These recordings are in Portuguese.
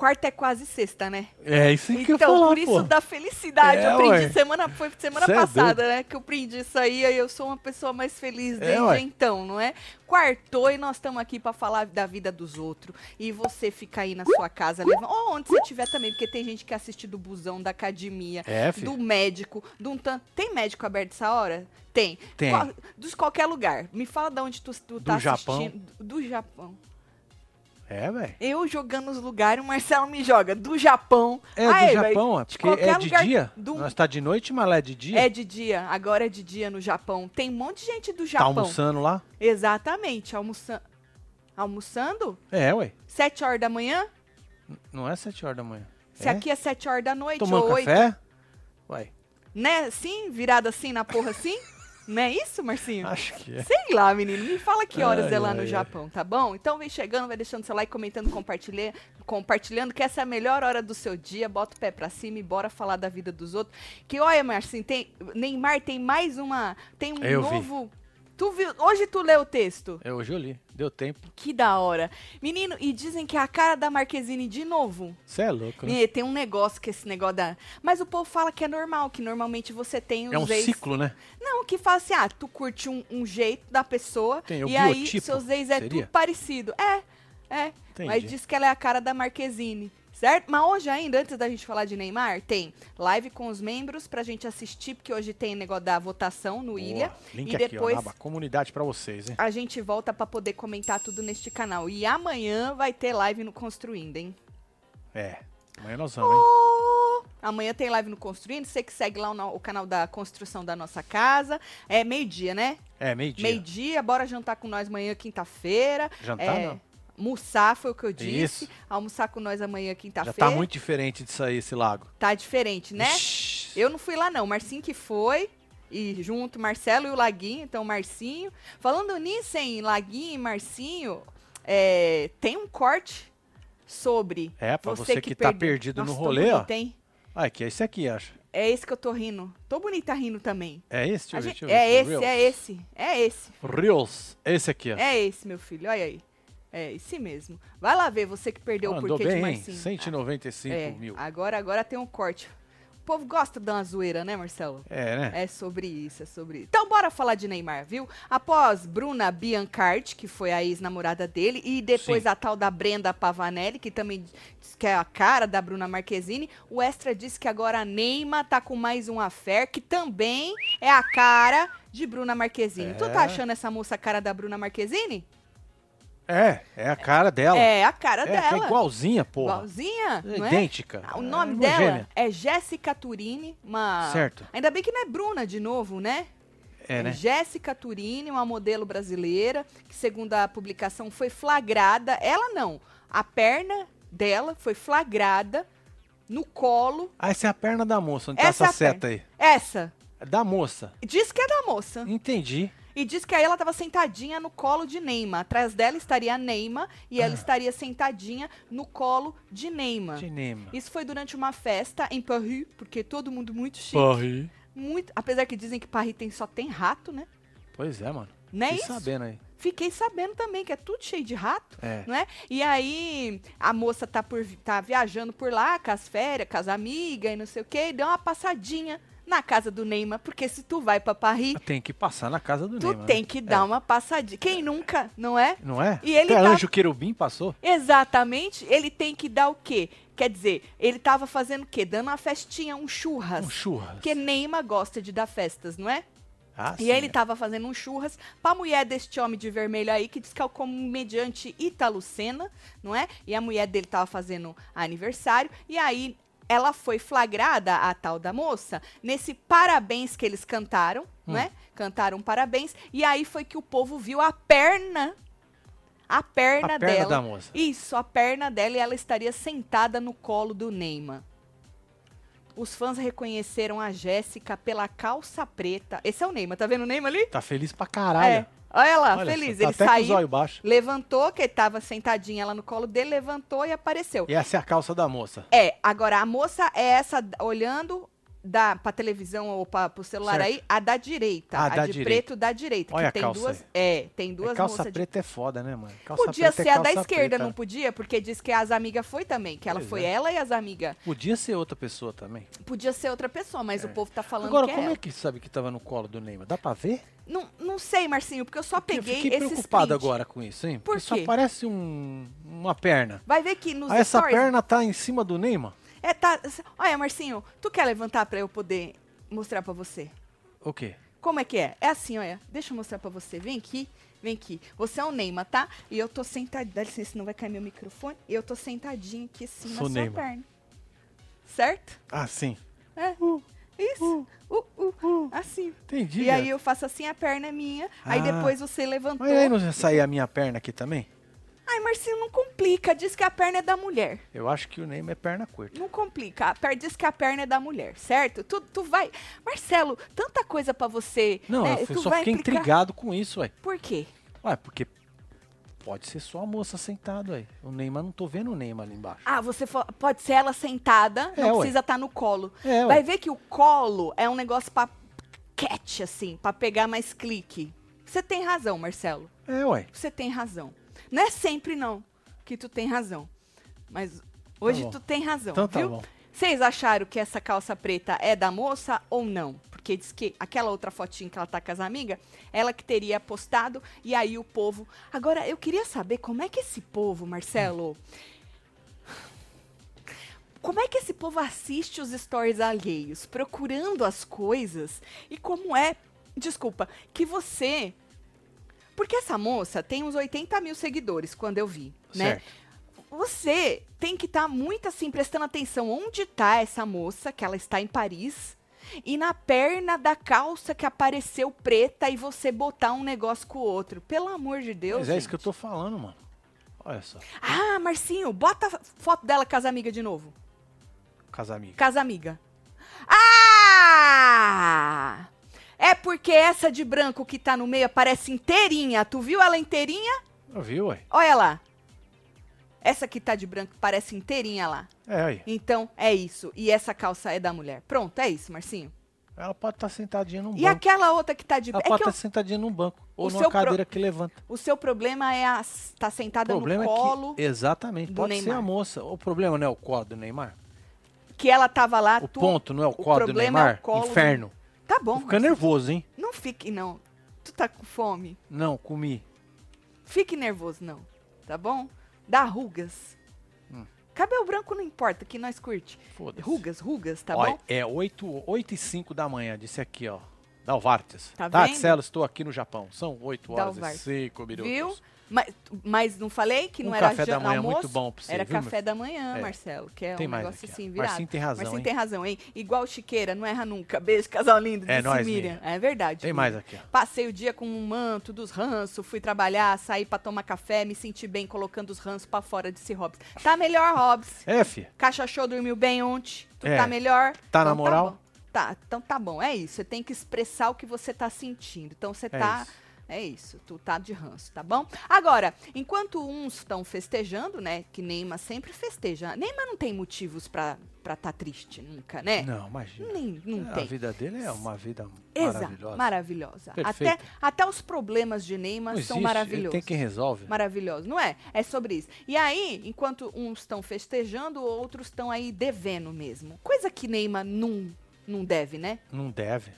quarta é quase sexta, né? É isso que eu Então, falar, por isso pô. da felicidade. É, eu aprendi ué. semana, foi semana Cê é passada, né? Que eu aprendi isso aí, aí eu sou uma pessoa mais feliz É, desde então, não é? Quartou e nós estamos aqui pra falar da vida dos outros. E você fica aí na sua casa, leva... ou onde você estiver também, porque tem gente que assiste do busão, da academia, É, do médico, de um tan... Tem médico aberto essa hora? Tem. Tem. Qual- dos qualquer lugar. Me fala de onde tu, tu tá Japão. assistindo. Do Japão. É, velho. Eu jogando os lugares, o Marcelo me joga do Japão. É, Aí, do Japão, de porque é de dia. do- Nós tá de noite, mas lá é de dia. É de dia, agora é de dia no Japão. Tem um monte de gente do tá Japão. almoçando lá? Exatamente, almoçando. Almoçando? É, ué. Sete horas da manhã? Não é sete horas da manhã. Se é? aqui é sete horas da noite Tomando ou oito. café? Ué, Né? Sim, virado assim na porra assim? Não é isso, Marcinho? acho que é. Sei lá, menino. Me fala que horas Ai, é lá ai, no. Japão, tá bom? Então vem chegando, vai deixando seu like, comentando, compartilhando, compartilhando, que essa é a melhor hora do seu dia. Bota o pé pra cima e bora falar da vida dos outros. Que olha, Marcinho, tem, Neymar tem mais uma. Tem um Eu vi. novo. Tu viu? Hoje tu leu o texto. É, hoje eu li. Deu tempo. Que da hora. Menino, e dizem que é a cara da Marquezine de novo. Você é louco, né? Tem um negócio que esse negócio da. Mas o povo fala que é normal, que normalmente você tem os É um ex- ciclo, né? não, que fala assim, ah, tu curte um, um jeito da pessoa Tem e aí biotipo, seus ex é seria? tudo parecido. É, é. Entendi. Mas diz que ela é a cara da Marquezine, certo? Mas hoje ainda, antes da gente falar de Neymar, tem live com os membros pra gente assistir, porque hoje tem negócio da votação no Ilha. Boa. Link e aqui, depois- ó, na aba comunidade pra vocês, hein? A gente volta pra poder comentar tudo neste canal. E amanhã vai ter live no Construindo, hein? É. Amanhã nós vamos, hein? Oh! Amanhã tem live no Construindo. Você que segue lá o, o canal da construção da nossa casa. É meio-dia, né? É, meio-dia. Meio-dia, bora jantar com nós amanhã, quinta-feira. Jantar É, não. Almoçar foi o que eu disse. Isso. Almoçar com nós amanhã, Já quinta-feira. tá muito diferente disso aí, esse lago. Tá diferente, né? Ixi. Eu não fui lá, não. Marcinho que foi. E junto, Marcelo e o Laguinho. Então, Marcinho. Falando nisso, hein, Laguinho e Marcinho, é, tem um corte sobre. É, pra você que tá perdeu. perdido no Nossa, tô rolê, ó. hein? Ah, que é esse aqui, acho. É esse que eu tô rindo. Tô bonita rindo também. É esse? Deixa eu ver, gente- deixa eu ver. é esse, ver. é esse. É esse. Reels. Esse aqui, ó. É esse, meu filho. Olha aí. É esse mesmo. Vai lá ver você que perdeu o Andou porquê de bem, hein? Marcinho. 195 é, mil. Agora, agora tem um corte. O povo gosta de uma zoeira, né, Marcelo? É, né? É sobre isso, é sobre isso. Então, bora falar de Neymar, viu? Após Bruna Biancardi, que foi a ex-namorada dele, e depois Sim. a tal da Brenda Pavanelli, que também diz que é a cara da Bruna Marquezine, o Extra disse que agora a Neymar tá com mais um affair, que também é a cara de Bruna Marquezine. Tu tá É. achando essa moça a cara da Bruna Marquezine? É, é a cara dela. É a cara É, que dela. é igualzinha, porra. Igualzinha, É é? idêntica. O É nome uma dela gêmea. é Jéssica Turini, uma... Certo. Ainda bem que não é Bruna de novo, né? É, né? Jéssica Turini, uma modelo brasileira, que segundo a publicação foi flagrada, ela não, a perna dela foi flagrada no colo, Ah, essa é a perna da moça. Onde Essa tá essa é seta aí? essa, É Da moça. diz que é da moça, Entendi. E diz que aí ela estava sentadinha no colo de Neymar, atrás dela estaria a Neymar, e ela Ah. estaria sentadinha no colo de Neymar. Cinema. Isso foi durante uma festa em Paris, porque todo mundo muito chique, Paris. muito, apesar que dizem que Paris tem, só tem rato, né? Pois é, mano. Não é Fiquei isso? sabendo aí. Fiquei sabendo também que é tudo cheio de rato, É. não é? E aí a moça tá, por, tá viajando por lá com as férias, com as amigas e não sei o quê, e deu uma passadinha na casa do Neymar, porque se tu vai pra Paris, Tem que passar na casa do tu Neymar. tem né? que dar uma passadinha. Quem nunca, não é? Não é? E ele Até tá- Anjo Querubim passou? Exatamente, ele tem que dar o quê? Quer dizer, ele tava fazendo o quê? Dando uma festinha, um churras. Um churras. Porque Neymar gosta de dar festas, não é? Ah, E sim, ele é. tava fazendo um churras pra mulher deste homem de vermelho aí, que diz que é o comediante Ítalo Senna, não é? E a mulher dele tava fazendo aniversário. E aí ela foi flagrada, a tal da moça, nesse parabéns que eles cantaram, Hum. não é? Cantaram parabéns. E aí foi que o povo viu a perna. A perna, A perna dela. da moça. Isso, a perna dela e ela estaria sentada no colo do Neymar. Os fãs reconheceram a Jéssica pela calça preta. Esse é o Neymar, tá vendo o Neymar ali? Tá feliz pra caralho. É. Olha lá, Olha feliz. só, tá Ele até com os saiu, olhos baixos. levantou, que ele tava sentadinha lá no colo dele, levantou e apareceu. E essa é a calça da moça. É, agora a moça é essa olhando da pra televisão ou pra, pro celular Certo. aí, a da direita. Ah, a da de direita. preto da direita. Olha que tem duas. aí. É, tem duas É, calça moças de preta é foda, né, mano? Calça Podia preta ser é a da esquerda, preta. não podia? Porque diz que as amigas foi também, que ela Pois foi é. ela e as amigas. Podia ser outra pessoa também. Podia ser outra pessoa, mas É. o povo tá falando Agora, que é como é que sabe que tava no colo do Neymar? Dá pra ver? Não, não sei, Marcinho, porque eu só Porque peguei eu fiquei esse preocupado print. agora com isso, hein? Por Porque só quê? parece um, uma perna. Vai ver que nos essa stories... perna tá em cima do Neymar? É, tá... Olha, Marcinho, tu quer levantar pra eu poder mostrar pra você? O quê? Como é que é? É assim, olha. Deixa eu mostrar pra você. Vem aqui, vem aqui. Você é o Neymar, tá? E eu tô sentadinha. Dá licença, não vai cair meu microfone. E eu tô sentadinha aqui assim Sou na sua Neymar. perna. Certo? Ah, sim. É. Isso. Uh, uh, Uh, Assim. entendi. E aí eu faço assim, a perna é minha. Aí Ah. depois você levantou. Mas aí não sair a minha perna aqui também? Ai, Marcinho, não complica. Diz que a perna é da mulher. Eu acho que o Neymar é perna curta. Não complica. A per- Diz que a perna é da mulher, certo? Tu, tu vai. Marcelo, tanta coisa pra você. Não, né? eu tu só fiquei implicar- intrigado com isso, ué. Por quê? Ué, porque pode ser só a moça sentada aí. O Neymar, não tô vendo o Neymar ali embaixo. Ah, você pode ser ela sentada, É, não ué. precisa estar no colo. É, ué. Vai ver que o colo é um negócio pra catch, assim, pra pegar mais clique. Você tem razão, Marcelo. É, ué. Você tem razão. Não é sempre, não, que tu tem razão. Mas hoje bom. tu tem razão, Então tá viu? bom. Vocês acharam que essa calça preta é da moça ou não? Porque diz que aquela outra fotinha que ela tá com as amigas, ela que teria postado, e aí o povo. Agora, eu queria saber como é que esse povo, Marcelo. Como é que esse povo assiste os stories alheios, procurando as coisas, e como é, desculpa, que você. Porque essa moça tem uns 80 mil seguidores, quando eu vi, né? Certo. Você tem que estar muito assim, prestando atenção onde tá essa moça, que ela está em Paris, e na perna da calça que apareceu preta e você botar um negócio com o outro. Pelo amor de Deus. Mas é isso que eu gente. tô falando, mano. Olha só, Ah, Marcinho, bota a foto dela com as amigas de novo. casamiga. Com as amigas. Ah! É porque essa de branco que tá no meio aparece inteirinha. Tu viu ela inteirinha? Eu vi, ué. Olha lá. Essa que tá de branco parece inteirinha lá. É, aí. Então, é isso. E essa calça é da mulher. Pronto, é isso, Marcinho. Ela pode estar sentadinha num E banco. aquela outra que tá de... Ela É pode estar eu- sentadinha num banco. Ou o numa seu pro- cadeira que levanta. o seu problema é a... tá sentada O problema no colo, é que. Exatamente. Pode ser Neymar. a moça. O problema não é o colo do Neymar. que ela tava lá... O tu- ponto não é o o colo do problema é o Neymar. colo Inferno. Tá bom, Tô ficando Marcinho. nervoso, hein? Não fique, não. Tu tá com fome? Não, comi. Fique nervoso, não. Tá bom? Dá rugas. Hum. Cabelo branco não importa, que nós curte. Foda-se. Rugas, rugas, tá Olha, bom? é 8, 8 e 5 da manhã, disse aqui, ó. Dalvartes. Tá? Celo, estou aqui no Japão. São 8 horas Dalvartes. e 5 minutos. Viu? Mas, mas não falei que não Um era café da manhã almoço? muito bom pra você, Era viu, meu café da manhã, É. Marcelo, que é Tem um negócio aqui, assim, virado. Marcinho tem razão, Marcinho hein? tem razão, hein? Igual Chiqueira, não erra nunca. Beijo, casal lindo, É nóis, Miriam. É verdade. Tem Miriam. mais aqui, ó. Passei o dia com um manto dos ranços, fui trabalhar, saí pra tomar café, me senti bem colocando os ranços pra fora, disse Hobbs. Tá melhor, Hobbs. É, fi. Caixa Show dormiu bem ontem. Tu É. tá melhor? Tá na Então moral? bom. Tá, então tá bom. É isso. Você tem que expressar o que você tá sentindo. Então você É tá. isso. É isso, tu tá de ranço, tá bom? Agora, enquanto uns estão festejando, né? Que Neymar sempre festeja. Neymar não tem motivos pra estar tá triste nunca, né? Não, imagina. Nem, não a tem. vida dele é uma vida Exato, maravilhosa. maravilhosa. Até, Perfeita. até os problemas de Neymar Não são existe, maravilhosos. Tem quem resolve. Maravilhoso, não é? É sobre isso. E aí, enquanto uns estão festejando, outros estão aí devendo mesmo. Coisa que Neymar não, não deve, né? Não deve.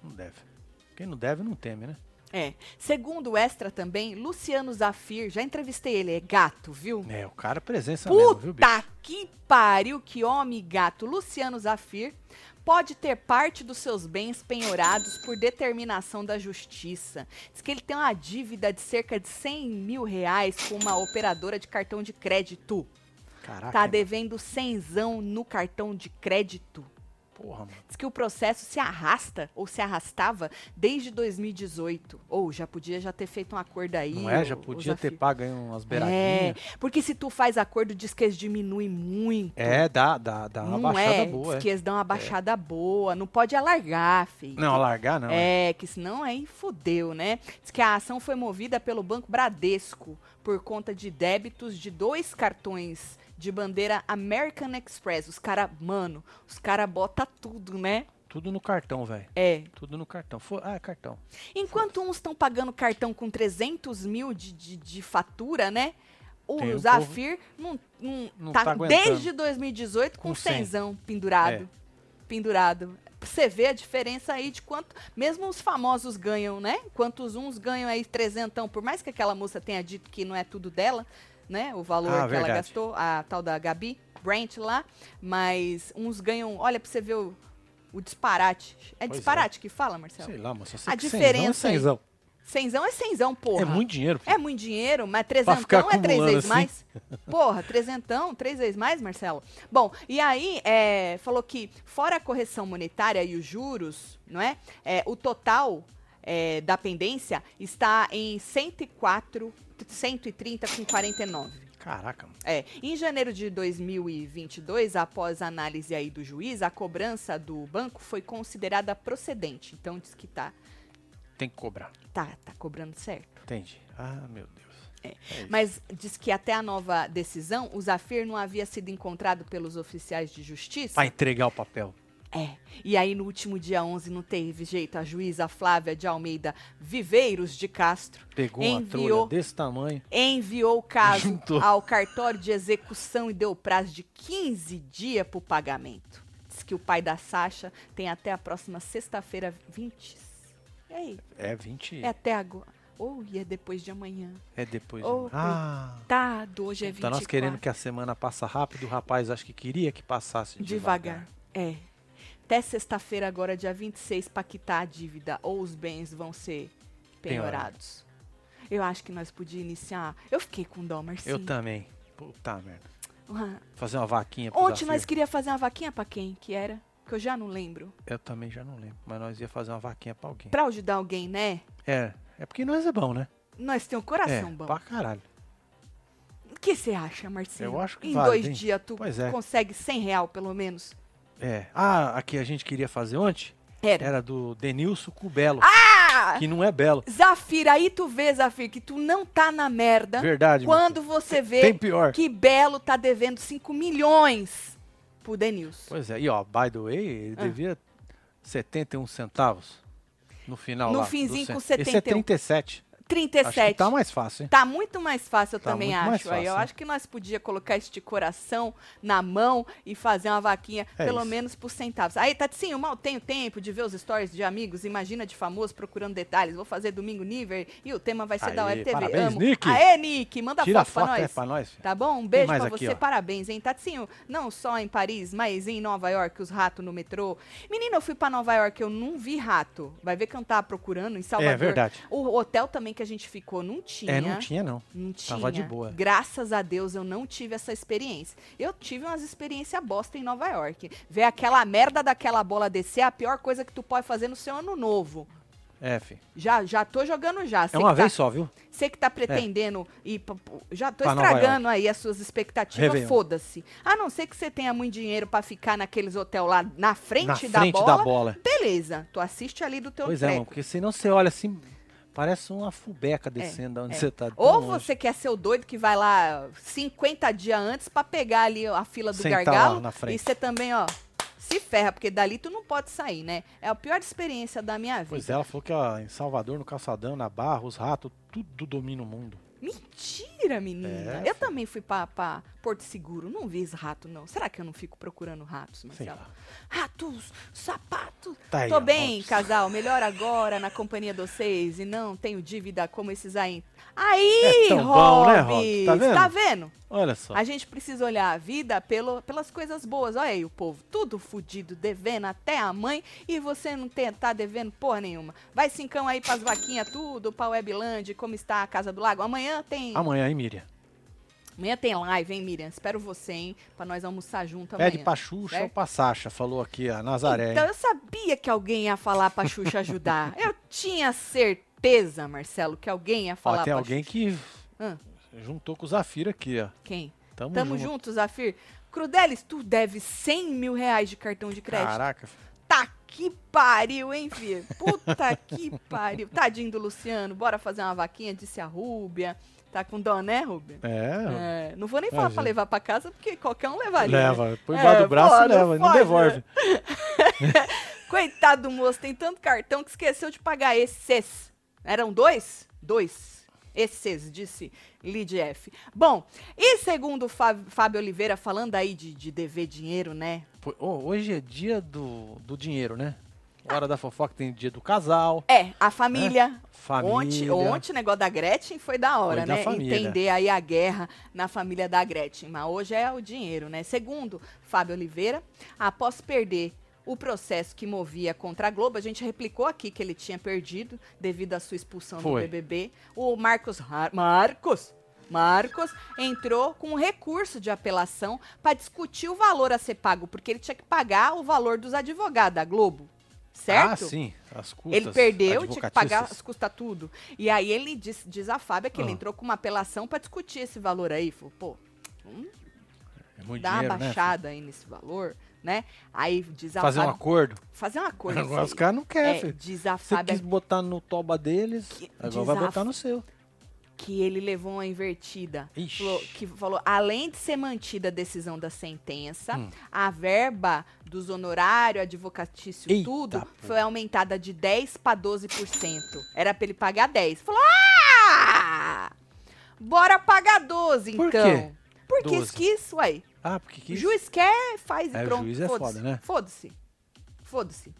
Não deve. Quem não deve, não teme, né? É. Segundo o Extra também, Luciano Zafir, já entrevistei ele, é gato, viu? É, o cara é presença mesmo, viu, bicho? Puta que pariu, que homem gato. Luciano Zafir pode ter parte dos seus bens penhorados por determinação da justiça. Diz que ele tem uma dívida de cerca de 100 mil reais com uma operadora de cartão de crédito. Caraca, Tá devendo cenzão no cartão de crédito. Porra, mano. Diz que o processo se arrasta ou se arrastava desde 2018. Ou já podia já ter feito um acordo aí. Não é? Já podia ter pago aí umas É, beiradinhas. porque se tu faz acordo, diz que eles diminuem muito. É, dá, dá, dá uma não baixada é, boa. diz É. que eles dão uma baixada boa. Não pode alargar, filho. Não, largar não. é. É, que senão aí fodeu, né? Diz que a ação foi movida pelo Banco Bradesco por conta de débitos de dois cartões de bandeira American Express. Os cara, mano, os cara bota tudo, né? Tudo no cartão, velho. É. Tudo no cartão. Fo- Ah, é cartão. Enquanto uns estão pagando cartão com 300 mil de, de, de fatura, né? O Tem um Zafir não, não, Não tá, tá desde 2018 com 100. cenzão pendurado. É. Pendurado. Você ver a diferença aí de quanto. Mesmo os famosos ganham, né? Quantos uns ganham aí trezentão. Por mais que aquela moça tenha dito que não é tudo dela, né? O valor Ah, que ela verdade. gastou, a tal da Gabi Brent lá. Mas uns ganham. Olha pra você ver o, o disparate. É Pois é. disparate que fala, Marcelo? Sei lá, moça. sei A diferença cenzão Cenzão é cenzão, porra. é. É muito dinheiro. É muito dinheiro, mas trezentão é três vezes assim. mais. Porra, trezentão, três vezes mais, Marcelo. Bom, e aí, é, falou que fora a correção monetária e os juros, não é? É, o total é, da pendência está em 104, 130 com 49. Caraca, mano. É, em janeiro de 2022, após a análise aí do juiz, a cobrança do banco foi considerada procedente. Então diz que tá, Tem que cobrar. tá, tá cobrando certo. Entendi. Ah, meu Deus. É isso. Mas diz que até a nova decisão, o Zafir não havia sido encontrado pelos oficiais de justiça. Pra entregar o papel. É. E aí, no último dia 11, não teve jeito. A juíza Flávia de Almeida Viveiros de Castro Pegou uma Enviou. trolha desse tamanho. enviou o caso Juntou. ao cartório de execução e deu prazo de 15 dias para o pagamento. Diz que o pai da Sasha tem até a próxima sexta-feira, 20. E aí? É 20. É até agora. Ou e é depois de amanhã. É depois. Ô, ah. Tá, hoje é 24. Tá nós querendo que a semana passa rápido. O rapaz acho que queria que passasse Devagar. devagar. É. Até sexta-feira, agora, dia 26, para quitar a dívida ou os bens vão ser penhorados. Eu acho que nós podíamos iniciar. Eu fiquei com dó, Marcinho. Eu também. Puta merda. Ah, Fazer uma vaquinha pro Ontem Zafir. nós queríamos fazer uma vaquinha pra quem que era? Que eu já não lembro. Eu também já não lembro. Mas nós ia fazer uma vaquinha pra alguém. Pra ajudar alguém, né? É. É porque nós é bom, né? Nós temos um É. coração bom. Pra caralho. O que você acha, Marcinho? Eu acho que Em vale, dois hein? dias tu é. consegue 100 real, pelo menos? É. Ah, a que a gente queria fazer ontem Era. era do Denilson Cubelo. Ah! Que não é belo. Zafir, aí tu vê, Zafir, que tu não tá na merda. Verdade, Quando meu você vê Tem pior. que Belo tá devendo 5 milhões pro Denilson. Pois é. E ó, by the way, ele Ah. devia 71 centavos no final No lá. finzinho com cen- Esse é 71. 37. Acho 37. que tá mais fácil, hein? Tá muito mais fácil, eu Tá também acho. Aí eu fácil, né? acho que nós podia colocar este coração na mão e fazer uma vaquinha, É pelo isso. menos por centavos. Aí, Tatinho, mal tenho tempo de ver os stories de amigos, imagina de famoso procurando detalhes. Vou fazer domingo Niver e o tema vai ser da Aê, Web TV. parabéns, Amo. Nick. Aê, Nick, manda Tira foto pra foto, é nós. pra nós. Tá bom? Um beijo pra aqui, você, ó? parabéns, hein? Tatinho, não só em Paris, mas em Nova York, os ratos no metrô. Menina, eu fui pra Nova York, eu não vi rato. Vai ver que eu não tava procurando em Salvador. É verdade. O hotel também que a gente ficou não tinha. É, não tinha não. Não tinha. Tava de boa. Graças a Deus eu não tive essa experiência. Eu tive umas experiências bosta em Nova York. Ver aquela merda daquela bola descer é a pior coisa que tu pode fazer no seu ano novo. É, fi. Já, já tô jogando já. É Você uma que tá- vez só, viu? Você que tá pretendendo ir pra, já tô Pra estragando aí as suas expectativas, foda-se. A não ser que você tenha muito dinheiro pra ficar naqueles hotel lá na frente, Na da, frente bola, da bola. beleza. Tu assiste ali do teu Pois é, treco. mano, porque senão você olha assim, parece uma fubeca descendo da onde é. você tá. tão Ou longe. você quer ser o doido que vai lá 50 dias antes pra pegar ali a fila do Sentar gargalo. na frente. E você também, ó, se ferra, porque dali tu não pode sair, né? É a pior experiência da minha vida. Pois é, ela falou que ó, em Salvador, no Calçadão, na Barra, os ratos, tudo domina o mundo. Mentira, menina. É, eu também fui pra, pra Porto Seguro. Não vi esse rato, não. Será que eu não fico procurando ratos, Marcelo? Ratos, sapatos. Tá aí, Tô ó, bem, nossa. casal. Melhor agora na companhia de vocês. E não tenho dívida como esses aí. Aí, É bom, né? Rob? Tá vendo? Tá vendo? Olha só. A gente precisa olhar a vida pelo, pelas coisas boas. Olha aí o povo, tudo fudido, devendo até a mãe e você não tem, tá devendo porra nenhuma. Vai cincão aí pras vaquinhas tudo, pra Webland, como está a Casa do Lago. Amanhã tem Amanhã, hein, Miriam? amanhã tem live, hein, Miriam? Espero você, hein, pra nós almoçar junto amanhã. Pede pra Xuxa ou certo? pra Sasha, falou aqui a Nazaré. Então hein? eu sabia que alguém ia falar pra Xuxa ajudar. eu tinha certeza, Marcelo, que alguém ia falar Ó, tem pra alguém Xuxa. que Hã? juntou com o Zafira aqui, ó. Quem? Tamo, Tamo junto. junto, Zafir. Crudelis, tu deve 100 mil reais de cartão de crédito. Caraca. Tá que pariu, hein, filho? Puta que pariu. Tadinho do Luciano, bora fazer uma vaquinha, disse a Rúbia. Tá com dó, né, Rúbia? É, É, não vou nem falar Imagina. pra levar pra casa, porque qualquer um levaria. né? leva. Põe É, embaixo do braço e leva. Não foda. devolve. Coitado do moço, tem tanto cartão que esqueceu de pagar esses. Eram dois? Dois. Esses, disse Lid F. Bom, e segundo Fábio Oliveira, falando aí de, de dever dinheiro, né? Hoje é dia do, do dinheiro, né? Hora da fofoca tem dia do casal, É, a família. família. Ontem, ontem o negócio da Gretchen foi da hora, Foi da né? família. Entender aí a guerra na família da Gretchen. Mas hoje é o dinheiro, né? Segundo Fábio Oliveira, após perder o processo que movia contra a Globo, a gente replicou aqui que ele tinha perdido devido à sua expulsão Foi. do BBB. O Marcos Har- Marcos Marcos entrou com um recurso de apelação para discutir o valor a ser pago, porque ele tinha que pagar o valor dos advogados da Globo. Certo? Ah, sim. As custas Ele perdeu, tinha que pagar as custas tudo. E aí ele diz, diz a Fábia que ele Ah. entrou com uma apelação pra discutir esse valor aí. Falou, pô, É muito dá dinheiro, uma né, baixada aí nesse valor, né? Aí diz a Fazer um acordo. Fazer uma coisa. Agora os caras não querem, é, diz a Você quis botar no toba deles, Que- agora vai botar no seu. Que ele levou uma invertida. Ixi. Falou, que falou, além de ser mantida a decisão da sentença, Hum. a verba dos honorários, advocatício, Eita, tudo, pô. foi aumentada de 10 para 12%. Era pra ele pagar 10. Falou, ah! Bora pagar 12, Por então. quê? Porque 12? quis, uai. Ah, porque O quis. juiz quer, faz e É, o pronto. juiz é foda, né? Foda-se. Foda-se.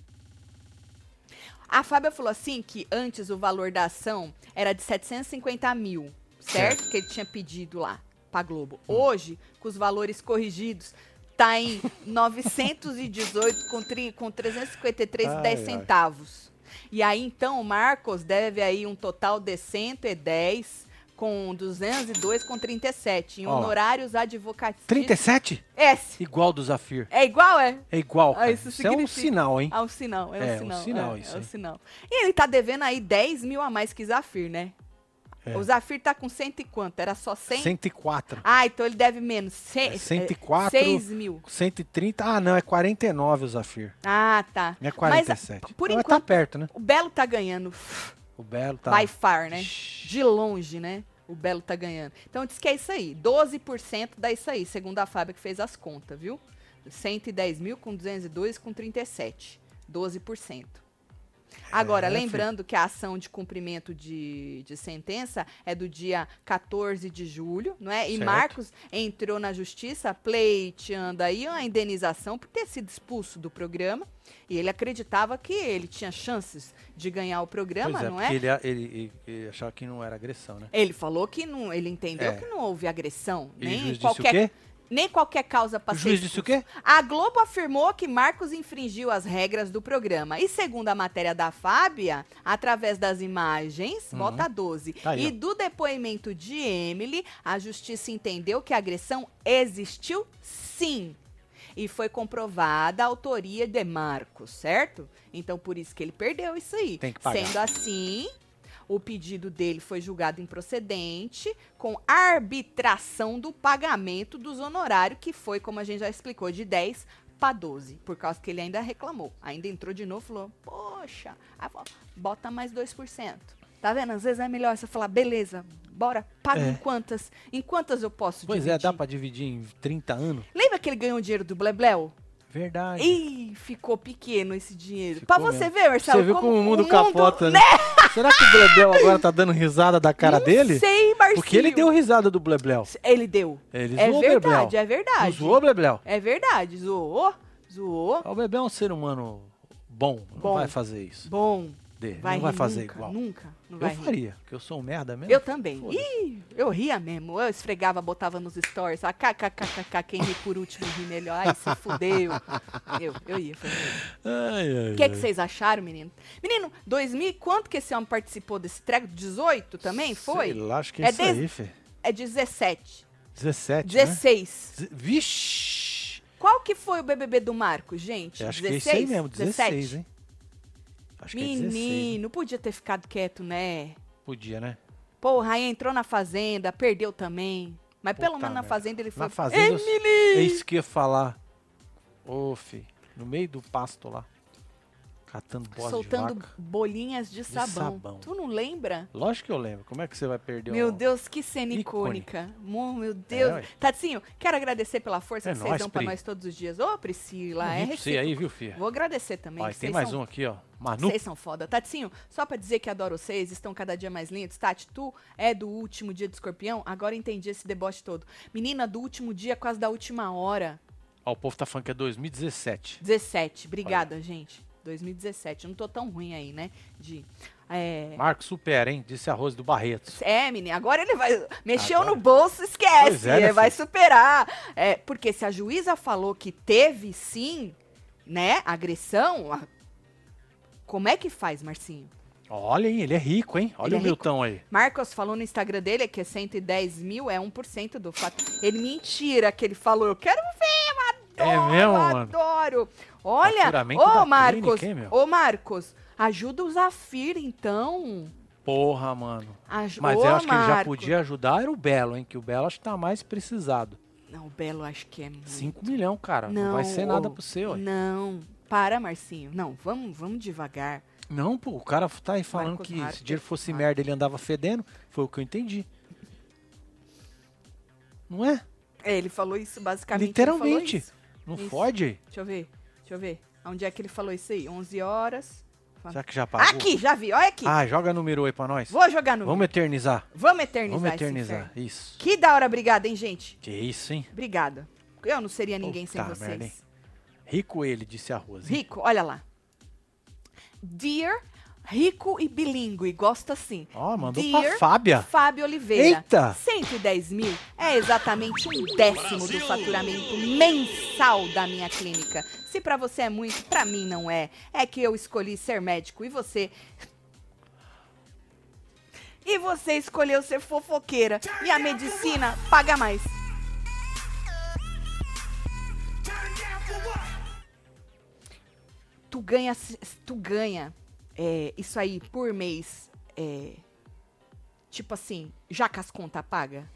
A Fábia falou assim que antes o valor da ação era de 750 mil, certo? Que ele tinha pedido lá pra Globo. Hum. Hoje, com os valores corrigidos, tá em 918 com, tri, com 353 e Ai, 10 ai. centavos. E aí, então, o Marcos deve aí um total de 110 com 202 com 37 em honorários advocatícios. 37? S. Igual do Zafir. É igual, é? É igual, Ah, isso Isso, é um sinal, hein? É um sinal, é um É, um sinal. sinal é, isso é um sinal. E ele tá devendo aí 10 mil a mais que Zafir, né? É. O Zafir tá com cento e quanto? Era só 100? 104. Ah, então ele deve menos. Ce... É 104. 6 mil. 130. Ah, não, é 49 o Zafir. Ah, tá. É 47. Mas, por Não, mas enquanto, tá perto, né? o Belo tá ganhando O Belo tá. by far, né? De longe, né? O Belo tá ganhando. Então diz que é isso aí. 12% dá isso aí, segundo a Fábio que fez as contas, viu? 110 mil com 202 com 37. 12%. Agora, É, filho. lembrando que a ação de cumprimento de, de sentença é do dia 14 de julho, não é? E Certo. Marcos entrou na justiça pleiteando aí uma indenização por ter sido expulso do programa. E ele acreditava que ele tinha chances de ganhar o programa, é, não é? Ele, ele, ele- achava que não era agressão, né? Ele falou que não, ele entendeu É. que não houve agressão, E nem qualquer, o quê? Nem qualquer causa para juiz disse o quê? A Globo afirmou que Marcos infringiu as regras do programa. E segundo a matéria da Fábia, através das imagens, Uhum. bota 12, Tá e do depoimento de Emily, a justiça entendeu que a agressão existiu sim. E foi comprovada a autoria de Marcos, certo? Então por isso que ele perdeu isso aí. Tem que pagar. Sendo assim, o pedido dele foi julgado improcedente, com arbitração do pagamento dos honorários, que foi, como a gente já explicou, de 10 para 12, por causa que ele ainda reclamou. Ainda entrou de novo e falou: Poxa, bota mais 2%. Tá vendo? Às vezes é melhor você falar: beleza, bora, paga É. em quantas? Em quantas eu posso Pois dividir? é, dá pra dividir em 30 anos? Lembra que ele ganhou dinheiro do Blebleu? Verdade. Ih, ficou pequeno esse dinheiro. Ficou Pra você mesmo. ver, Marcelo, Você viu como o mundo capota, né? né? Será que o Blebleu agora tá dando risada da cara Não dele? sei, Marcinho. Porque ele deu risada do Blebleu. Ele deu. Ele É zoou o Blebleu. verdade, é verdade. Não zoou o Blebleu? É verdade, zoou, zoou. O Blebleu é um ser humano bom. Não Bom. vai fazer isso. Bom, Dele. vai não vai fazer nunca, igual. Nunca, não Eu rir. faria, porque eu sou um merda mesmo. Eu também. Ih, eu ria mesmo. Eu esfregava, botava nos stories. A kkkk, quem ri por último ri melhor. Ai, se fudeu. Eu, eu ia fazer O que, que ai. vocês acharam, menino? Menino, 2000, quanto que esse homem participou desse treco? 18 também? Foi? Sei lá, acho que É é isso aí, Fê. É 17. 17, né? 16. Ze- Vixe! Qual que foi o BBB do Marco, gente? Eu acho que é isso aí mesmo, 16, hein? Acho que é 16. hein? Menino, podia ter ficado quieto, né? Podia, né? Porra, aí entrou na fazenda, perdeu também. Mas pelo Puta menos na merda. fazenda ele foi. Na fazenda, eu- é isso que ia falar. Ô, fi, no meio do pasto lá. Catando bosta soltando de vaca. bolinhas de sabão. sabão. Tu não lembra? Lógico que eu lembro. Como é que você vai perder Meu um... Deus, que cena icônica. Mo- Meu Deus. ué. Tatinho, quero agradecer pela força É que vocês dão pra Pri. nós todos os dias. Ô, Priscila, é você aí, viu, filha? Vou agradecer também. Ó, tem mais são- um aqui, ó. Manu. Vocês são foda. Tatinho, só pra dizer que adoro vocês, estão cada dia mais lindos. Tati, tu é do último dia de escorpião? Agora entendi esse deboche todo. Menina, do último dia, quase da última hora. Ó, o povo tá falando que é 2017. 17. Obrigada, gente. 2017. Eu não tô tão ruim aí, né? De. É. Marco supera, hein? Disse a Rose do Barretos. É, menina, agora ele vai. Mexeu Agora- no bolso, esquece. É, né, vai filho? superar. É, porque se a juíza falou que teve sim, né, agressão, como é que faz, Marcinho? Olha, hein? Ele é rico, hein? Olha Ele é o Milton aí. Marcos falou no Instagram dele que é 110 mil, é 1% do fato. Ele mentira que ele falou. Eu quero ver, eu adoro, É mesmo, eu mano? adoro. Olha, ô Marcos, clínica, ô Marcos, ajuda o Zafir então. Porra, mano. Aju Mas ô, eu acho que ele já Marcos. podia ajudar era o Belo, hein? Que o Belo acho que tá mais precisado. Não, o Belo acho que é muito. 5 milhões, cara. Não, vai ser nada pro seu. Não, para, Marcinho. Não, vamos, vamos devagar. Não, pô, o cara tá aí falando Marcos que se dinheiro fosse merda ele andava fedendo. Foi o que eu entendi. Não é? É, ele falou isso basicamente. Literalmente. isso. Não Isso. fode? Deixa eu ver, deixa eu ver. Onde é que ele falou isso aí? 11 horas. Será que já pagou? Aqui, já vi, olha aqui. Ah, joga número aí pra nós. Vou jogar no. Vamos eternizar. Vamos eternizar. Vamos eternizar. Isso. Que da hora, obrigada, hein, gente? Que isso, hein? Obrigada. Eu não seria ninguém sem Puta vocês. merda, hein? Rico ele, disse a Rose. Rico, olha lá. Dear, rico e bilíngue, gosta assim. Ó, mandou Dear pra Fábia. Fábio Oliveira. Eita! 110 mil é exatamente um décimo do faturamento mensal da minha clínica. Se pra você é muito, pra mim não é. É que eu escolhi ser médico e você. E você escolheu ser fofoqueira. E a medicina paga mais. Tu ganha, tu ganha é, isso aí por mês. é, tipo assim, já que as contas paga?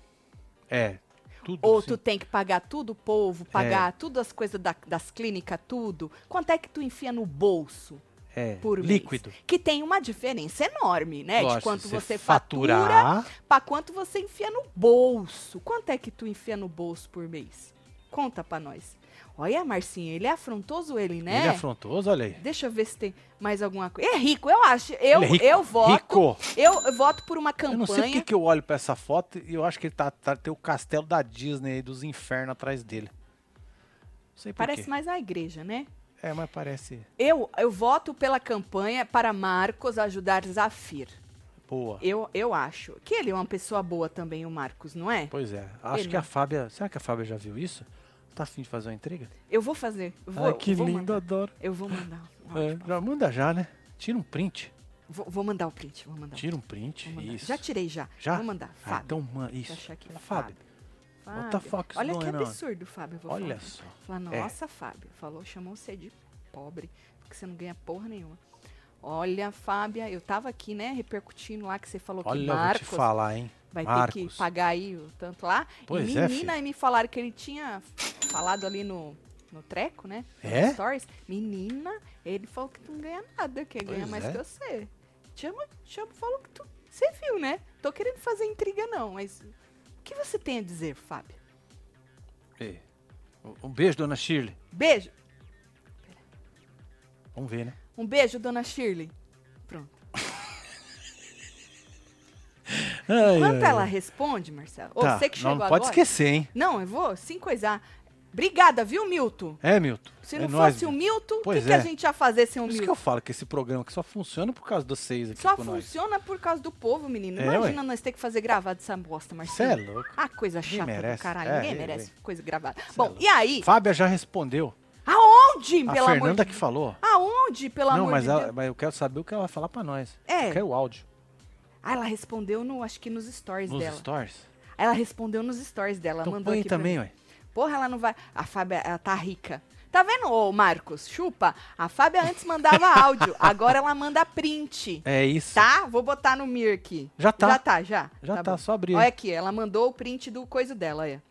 É. Tudo Ou sim. tu tem que pagar tudo o povo, pagar tudo as coisas da- das clínicas, tudo. Quanto é que tu enfia no bolso é. por mês? líquido. Que tem uma diferença enorme, né? de Lógico, quanto se você fatura faturar, pra quanto você enfia no bolso. Quanto é que tu enfia no bolso por mês? Conta pra nós. Olha, Marcinho, ele é afrontoso, ele, né? Ele é afrontoso, olha aí. Deixa eu ver se tem mais alguma coisa. É rico, eu acho. Eu, é rico, eu voto. rico. Eu, eu voto por uma Eu campanha. não sei porque que eu olho pra essa foto e eu acho que ele tá, tá tem o castelo da Disney aí, dos infernos atrás dele. Não sei por Parece quê. mais a igreja, né? É, mas parece Eu, eu voto pela campanha para Marcos ajudar Zafir. boa. Eu, eu acho que ele é uma pessoa boa também, o Marcos, não é? Pois é. Acho Ele- que a Fábia. Será que a Fábia já viu isso? Tá afim de fazer uma intriga? Eu vou fazer. eu Vou, Ai, que vou lindo, mandar. adoro. Eu vou mandar. É, já manda já, né? Tira um print. Vou, vou mandar o print. Vou mandar. Tira um print. Isso. Já tirei já. Já? Vou mandar. Ah, Fábio. então, mano, isso. aqui. Fábio. Fábio. What the fuck Olha que absurdo, Fábio. Olha falar. só. Falar, É. nossa, Fábio. Falou, chamou você de pobre, porque você não ganha porra nenhuma. Olha, Fábia, eu tava aqui, né, repercutindo lá que você falou que Olha, eu vou te Marcos falar, hein? Vai ter Marcos. que pagar aí o tanto lá. Pois e é, menina, filho. e me falaram que ele tinha falado ali no, no treco, né? É? Stories. Menina, ele falou que tu não ganha nada, que ganha mais é. que você. Chama, chama, falou que tu. Você viu, né? Tô querendo fazer intriga, não, mas. O que você tem a dizer, Fábio? Ei, Um beijo, dona Shirley. Beijo. Vamos ver, né? Um beijo, dona Shirley. Ai, Enquanto ai, ela ai. responde, Marcelo, ou Tá, você que não, chegou não pode agora. esquecer, hein? Não, eu vou sim coisar. Obrigada, viu, Milton? É, Milton. Se é não nóis, fosse o Milton. Milton, o que, que é. a gente ia fazer sem o Por isso que Milton? eu falo que esse programa aqui só funciona por causa dos seis aqui Só com nós. funciona por causa do povo, menino. É, Imagina nós ter que fazer gravado essa bosta, Você é Marcelo. louco. Ah, coisa Ninguém chata merece. do caralho. É, Ninguém é, merece é. coisa gravada. Cê é Bom, e aí? Fábia já respondeu. Aonde, A pelo amor Fernanda de que Deus? falou. Aonde, pelo não, amor mas, de ela- Deus? mas eu quero saber o que ela vai falar pra nós. É. Eu quero o áudio. Ah, ela respondeu no, acho que nos stories Nos dela. stories. Ela respondeu nos stories dela, Então mandou põe aqui também, ué. Porra, ela não vai. A Fábia, ela tá rica. Tá vendo, ô Marcos? Chupa. A Fábia antes mandava áudio, agora ela manda print. É isso. Tá? Vou botar no Mir aqui. Já tá. Já tá, já. Já tá, bom. só abrir. Olha aqui, ela mandou o print do coisa dela, olha.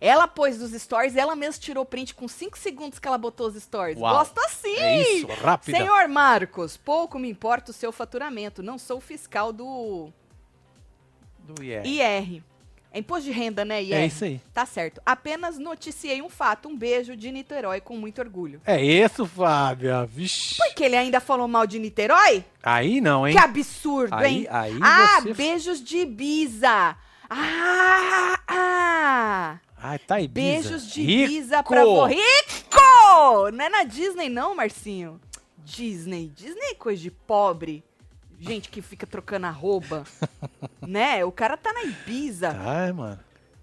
Ela pôs dos stories, ela mesma tirou print com 5 segundos que ela botou os stories. Uau. Gosto assim! É isso, rápida. Senhor Marcos, pouco me importa o seu faturamento. Não sou fiscal do Do IR. IR. É imposto de renda, né, IR? É isso aí. Tá certo. Apenas noticiei um fato. Um beijo de Niterói com muito orgulho. É isso, Fábia. Vixe. Porque ele ainda falou mal de Niterói? Aí não, hein? Que absurdo, Aí, hein? aí ah, você... beijos de Ibiza. Ah, ah. Ai, tá Ibiza. Beijos de Rico. Ibiza pra você. Rico! Não é na Disney não, Marcinho. Disney. Disney é coisa de pobre. Gente que fica trocando arroba. né? O cara tá na Ibiza. Ai, mano.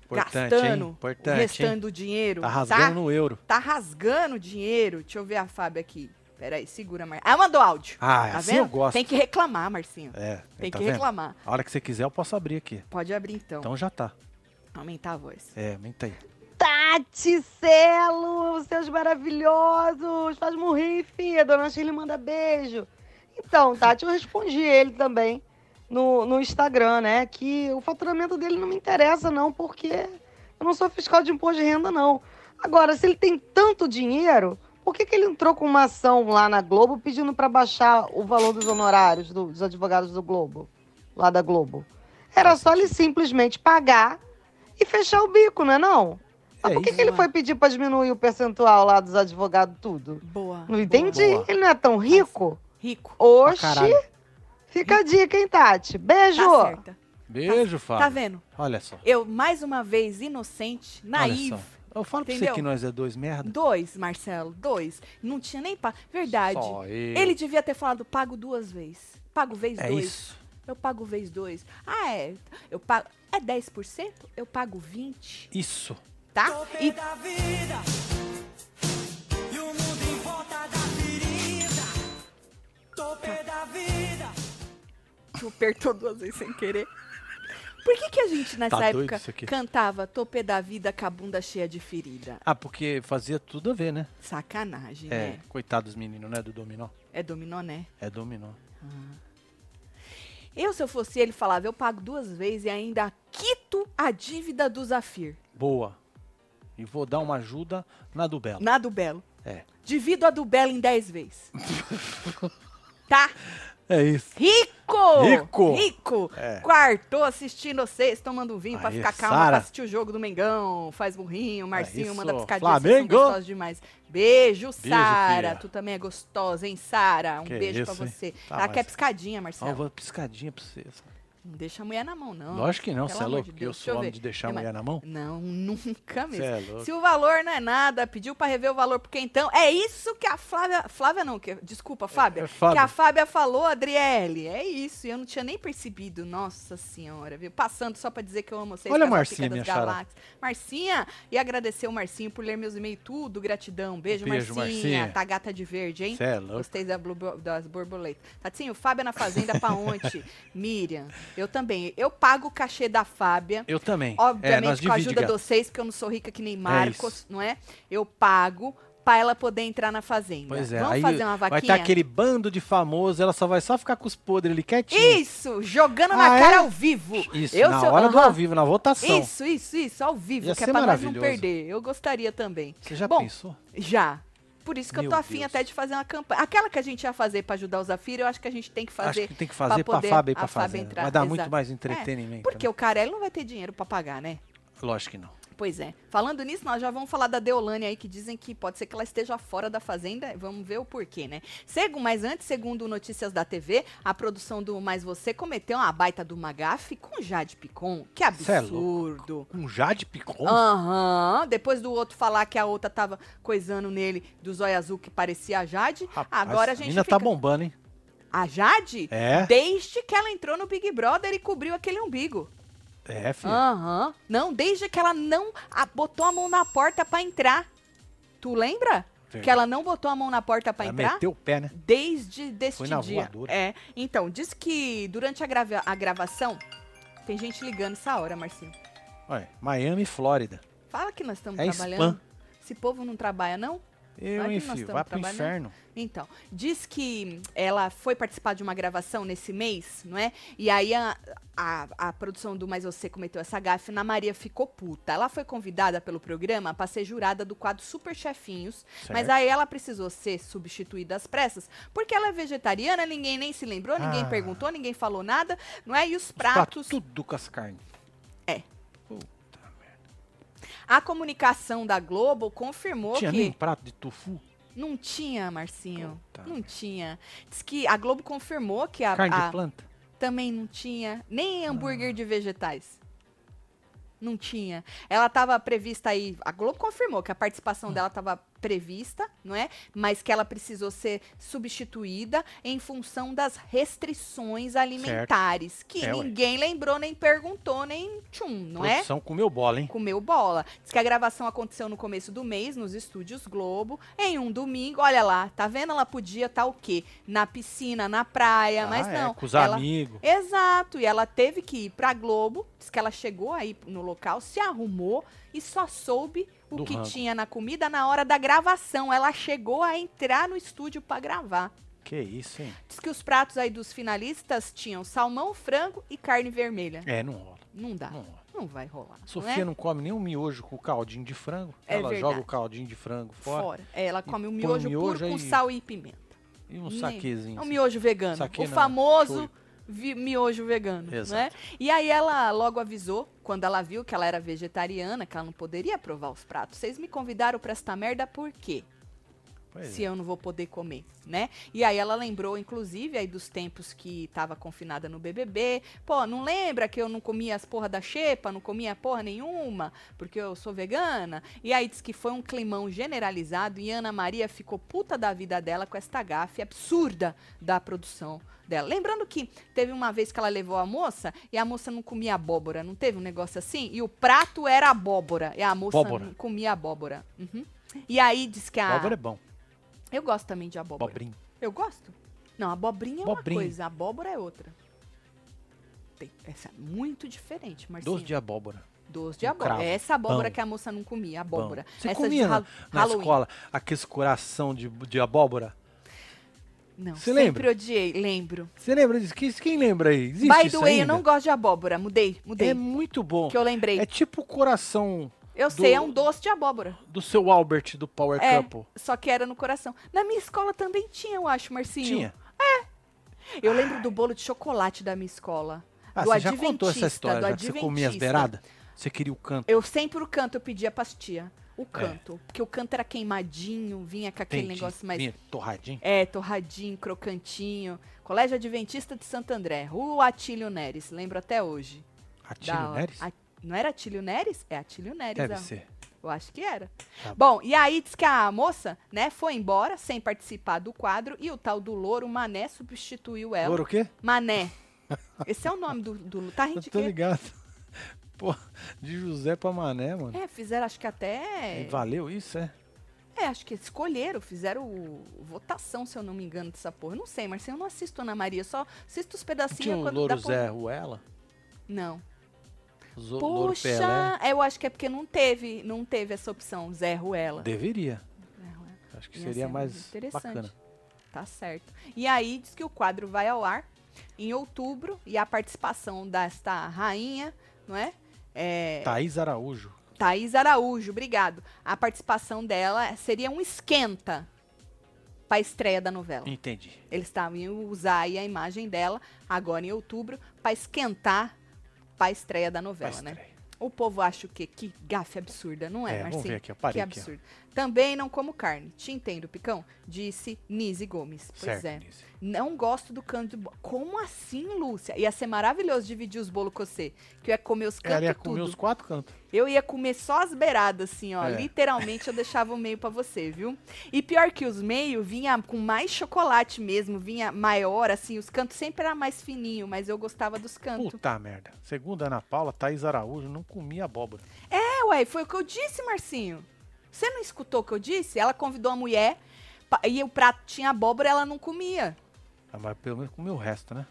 Importante, gastando hein? o Importante, restante hein? do dinheiro. Tá rasgando no euro. Tá rasgando dinheiro. Deixa eu ver a Fábio aqui. Peraí, segura, Mar... Ah, mandou áudio. Ah, tá assim vendo? eu gosto. Tem que reclamar, Marcinho. É, Tem tá que vendo? reclamar. A hora que você quiser, eu posso abrir aqui. Pode abrir então. Então já tá. Aumentar a voz. É, aumenta aí. Tati Celo, seus maravilhosos. Faz morrer, filha. Dona Shirley manda beijo. Então, Tati, eu respondi ele também no, no Instagram, né? Que o faturamento dele não me interessa, não, porque eu não sou fiscal de imposto de renda, não. Agora, se ele tem tanto dinheiro, por que, que ele entrou com uma ação lá na Globo pedindo para baixar o valor dos honorários do- dos advogados do Globo, lá da Globo? Era só ele simplesmente pagar e fechar o bico, não é não? Mas É por que, que ele foi pedir para diminuir o percentual lá dos advogados tudo? Boa. Não entendi. Boa. Ele não é tão rico? Rico. Oxi. caralho. Fica a dica, hein, Tati? Beijo. Tá certa. Beijo, Fábio. Tá vendo? Olha só. Eu, mais uma vez, inocente, só. Eu falo pra Entendeu? você que nós é dois merda. Dois, Marcelo, dois. Não tinha nem pa... Verdade. Só eu. Ele devia ter falado pago duas vezes. Pago vez É dois. isso. Eu pago vez dois. Ah, é. Eu pago. É 10%? Eu pago 20%, Isso. tá? E da vida E o mundo em volta da ferida Topê da vida tu apertou duas vezes sem querer. Por que, que a gente nessa Tá época cantava Topê da vida com a bunda cheia de ferida? Ah, porque fazia tudo a ver, né? Sacanagem, É, né? coitado dos meninos, né? Do dominó. É dominó, né? É dominó. Eu, se eu fosse ele, falava, eu pago duas vezes e ainda quito a dívida do Zafir. Boa. E vou dar uma ajuda na do Belo. Na do Belo. É. Divido a do Belo em 10 vezes. tá? É isso. Rico! Rico! Rico! É. Quartou assistindo vocês, tomando um vinho pra Aí, ficar calmo, Sara. pra assistir o jogo do Mengão. Faz burrinho, Marcinho isso. manda piscadinha. vocês são Flamengo! gostosos demais. Beijo, Sara. Tu também é gostosa, hein, Sara? Um Que beijo hein? você. Tá, Ela quer piscadinha, Marcelo. vou piscadinha pra você. Não deixa a mulher na mão, não. Lógico que não, você é louco, de que eu sou homem de deixar a mulher na mão. Não, nunca mesmo. É louco. Se o valor não é nada, pediu pra rever o valor porque então é isso que a Flávia, Flávia não, que, desculpa, Fábia, é Fábia. que a Fábia falou, Adriele. É isso, eu não tinha nem percebido. Nossa senhora, viu? Passando só pra dizer que eu amo vocês. Olha a Marcinha, minha. Galáxias. Marcinha, e agradecer o Marcinho por ler meus e-mails tudo, gratidão. Beijo, Beijo, Marcinha. Marcinha. Tá gata de verde, hein? Cê é louco. Gostei da das borboletas. Tatinho, Fábia na Fazenda pra ontem. Miriam, eu também. Eu pago o cachê da Fábia. Eu também. Obviamente, é, com a ajuda de vocês, porque eu não sou rica que nem Marcos, isso. não é? Eu pago pra ela poder entrar na fazenda. Pois é, Vamos aí fazer uma vai vaquinha? estar aquele bando de famosos, ela só vai só ficar com os podres ali quietinho. Isso, jogando na Ah, cara é? ao vivo. Isso, eu na hora do Aham. ao vivo, na votação. Isso, isso, isso, ao vivo, Ia que é pra nós não perder. Eu gostaria também. Você já Bom, pensou? Já. Por isso que eu Meu tô afim Deus. até de fazer uma campanha. Aquela que a gente ia fazer pra ajudar o Zafira, eu acho que a gente tem que fazer. Acho que tem que fazer pra, poder Fábio e pra a Fábia fazer. entrar. Vai dar muito Exato. mais É, entretenimento. Porque né? o cara ele não vai ter dinheiro pra pagar, né? Lógico que não. Pois é. Falando nisso, nós já vamos falar da Deolane aí, que dizem que pode ser que ela esteja fora da Fazenda. Vamos ver o porquê, né? Segundo, mas antes, segundo notícias da TV, a produção do Mais Você cometeu uma baita do Magafe com Jade Picon. Que é absurdo. Um Jade Picon? Aham. Depois do outro falar que a outra tava coisando nele do zóio azul que parecia a Jade. Rapaz, agora a gente menina fica... tá bombando, hein? A Jade? É. Desde que ela entrou no Big Brother e cobriu aquele umbigo. É, filho. Aham. Não, desde que ela não a- botou a mão na porta pra entrar. Tu lembra? Verdade. Que ela não botou a mão na porta pra Ela entrar? meteu o pé, né? Desde deste Foi na dia. voadora. É. Então, diz que durante a, grava- a gravação. Tem gente ligando essa hora, Marcinho. Olha, Miami Flórida. Fala que nós estamos É trabalhando. spam. Esse povo não trabalha, não? Eu, estamos Vai pro inferno. Então, diz que ela foi participar de uma gravação nesse mês, não é? E aí a, a, a produção do Mas Você cometeu essa gafe, Ana Maria ficou puta. Ela foi convidada pelo programa para ser jurada do quadro Super Chefinhos, mas Certo. aí ela precisou ser substituída às pressas, porque ela é vegetariana, ninguém nem se lembrou, ninguém Ah. perguntou, ninguém falou nada, não é? E os Os pratos... tudo com as carnes. É. Puta merda. A comunicação da Globo confirmou Tinha que... nem prato de tofu? Não tinha, Marcinho. Puta não tinha. Diz que a Globo confirmou que a, Carne a- de planta? também não tinha. Nem Ah. hambúrguer de vegetais. Não tinha. Ela estava prevista aí. A Globo confirmou que a participação dela estava prevista, não é? Mas que ela precisou ser substituída em função das restrições alimentares. Que É, ué. ninguém lembrou, nem perguntou, nem tchum, não é? Produção comeu bola, hein? comeu bola. Diz que a gravação aconteceu no começo do mês, nos estúdios Globo, em um domingo. Olha lá, tá vendo? Ela podia estar o quê? Na piscina, na praia, Ah, mas é, não. com os ela... amigos. Exato, e ela teve que ir pra Globo. Diz que ela chegou aí no local, se arrumou e só soube o Do que rango. tinha na comida na hora da gravação. Ela chegou a entrar no estúdio pra gravar. Que isso, hein? Diz que os pratos aí dos finalistas tinham salmão, frango e carne vermelha. É, não rola. Não dá. Não rola. Não vai rolar. não Sofia é? não come nem um miojo com caldinho de frango. É ela verdade. joga o caldinho de frango fora. Fora. É, ela come o miojo, miojo puro com sal e pimenta. E um saquezinho. É um assim. miojo vegano. Saque o não, famoso shoyu. Miojo vegano. Exato. Né? E aí ela logo avisou, quando ela viu que ela era vegetariana, que ela não poderia provar os pratos. Vocês me convidaram pra esta merda por quê? Pois se é. eu não vou poder comer, né? E aí ela lembrou, inclusive, aí dos tempos que estava confinada no BBB. Pô, não lembra que eu não comia as porra da xepa, não comia porra nenhuma, porque eu sou vegana? E aí diz que foi um climão generalizado e Ana Maria ficou puta da vida dela com esta gafe absurda da produção dela. Lembrando que teve uma vez que ela levou a moça e a moça não comia abóbora, não teve um negócio assim? E o prato era abóbora, e a moça não comia abóbora. Uhum. E aí diz que a... Abóbora é bom. Eu gosto também de abóbora. Abobrinho. Eu gosto. Não, abobrinha é Abobrinha. uma coisa, abóbora é outra. Tem, essa é muito diferente, Marcinho. Doce de abóbora. Doce de um abóbora. cravo. É essa abóbora que a moça não comia, abóbora. Bom. Você essa comia na, na escola aqueles coração de, de abóbora? Não, Você sempre lembra? odiei, lembro. Você lembra disso? Quem, quem lembra aí? Existe By isso the way, eu ainda? não gosto de abóbora. Mudei, mudei. É muito bom. que eu lembrei. É tipo coração eu sei, é do- um doce de abóbora. do seu Albert do Power É, Couple. só que era no coração. Na minha escola também tinha, eu acho, Marcinho. Tinha. Eu lembro do bolo de chocolate da minha escola. Ah, do você já contou essa história, do já você comia as beiradas? Você queria o canto. Eu sempre o canto, eu pedia pras tia. É. O canto. Porque o canto era queimadinho, vinha com aquele Dentinho, negócio mais. vinha torradinho. É, torradinho, crocantinho. Colégio Adventista de Santo André, Rua Atílio Neres, lembro até hoje. Atílio Da. Neres? A- Não era Atílio Neres? É Atílio Neres. Deve a- ser. Eu acho que era. Tá Bom, e aí diz que a moça, né, foi embora sem participar do quadro e o tal do Louro Mané substituiu ela. Ouro o quê? Mané. Esse é o nome do, do tá Eu de tô ligado. Pô, de José pra Mané, mano. É, fizeram acho que até E Valeu isso, é? É, acho que escolheram, fizeram votação, se eu não me engano, dessa porra. Eu não sei, Marcinho, eu não assisto Ana Maria, só assisto os pedacinhos tinha o quando Louro dá pra- Zé Ruela? Não. Louro Pelé? Puxa, eu acho que é porque não teve, não teve essa opção, Zé Ruela. Deveria. Zé Ruela. Acho que Ia seria ser mais interessante. bacana. Tá certo. E aí diz que o quadro vai ao ar em outubro e a participação desta rainha, não é? É, Thaís Araújo. Thaís Araújo, obrigado. A participação dela seria um esquenta para a estreia da novela. Entendi. Eles estavam iam usar aí a imagem dela agora em outubro para esquentar para a estreia da novela, Pra né? estreia. O povo acha o quê? Que gafe absurda, não é, É, vamos Marcinho? ver aqui, que aqui, ó. Também não como carne. Te entendo, Picão? Disse Nise Gomes. Pois certo, é. Nise. Não gosto do canto de bolo. Como assim, Lúcia? Ia ser maravilhoso dividir os bolos com você. Que eu ia comer os Ela cantos ia tudo. comer os quatro cantos. Eu ia comer só as beiradas, assim, ó. É. Literalmente eu deixava o meio pra você, viu? E pior que os meio vinha com mais chocolate mesmo, vinha maior, assim, os cantos sempre era mais fininho, mas eu gostava dos cantos. Puta merda. Segundo a Ana Paula, Thaís Araújo não comia abóbora. É, ué, foi o que eu disse, Marcinho. Você não escutou o que eu disse? Ela convidou a mulher e o prato tinha abóbora, ela não comia. Ah, mas pelo menos comeu o resto, né?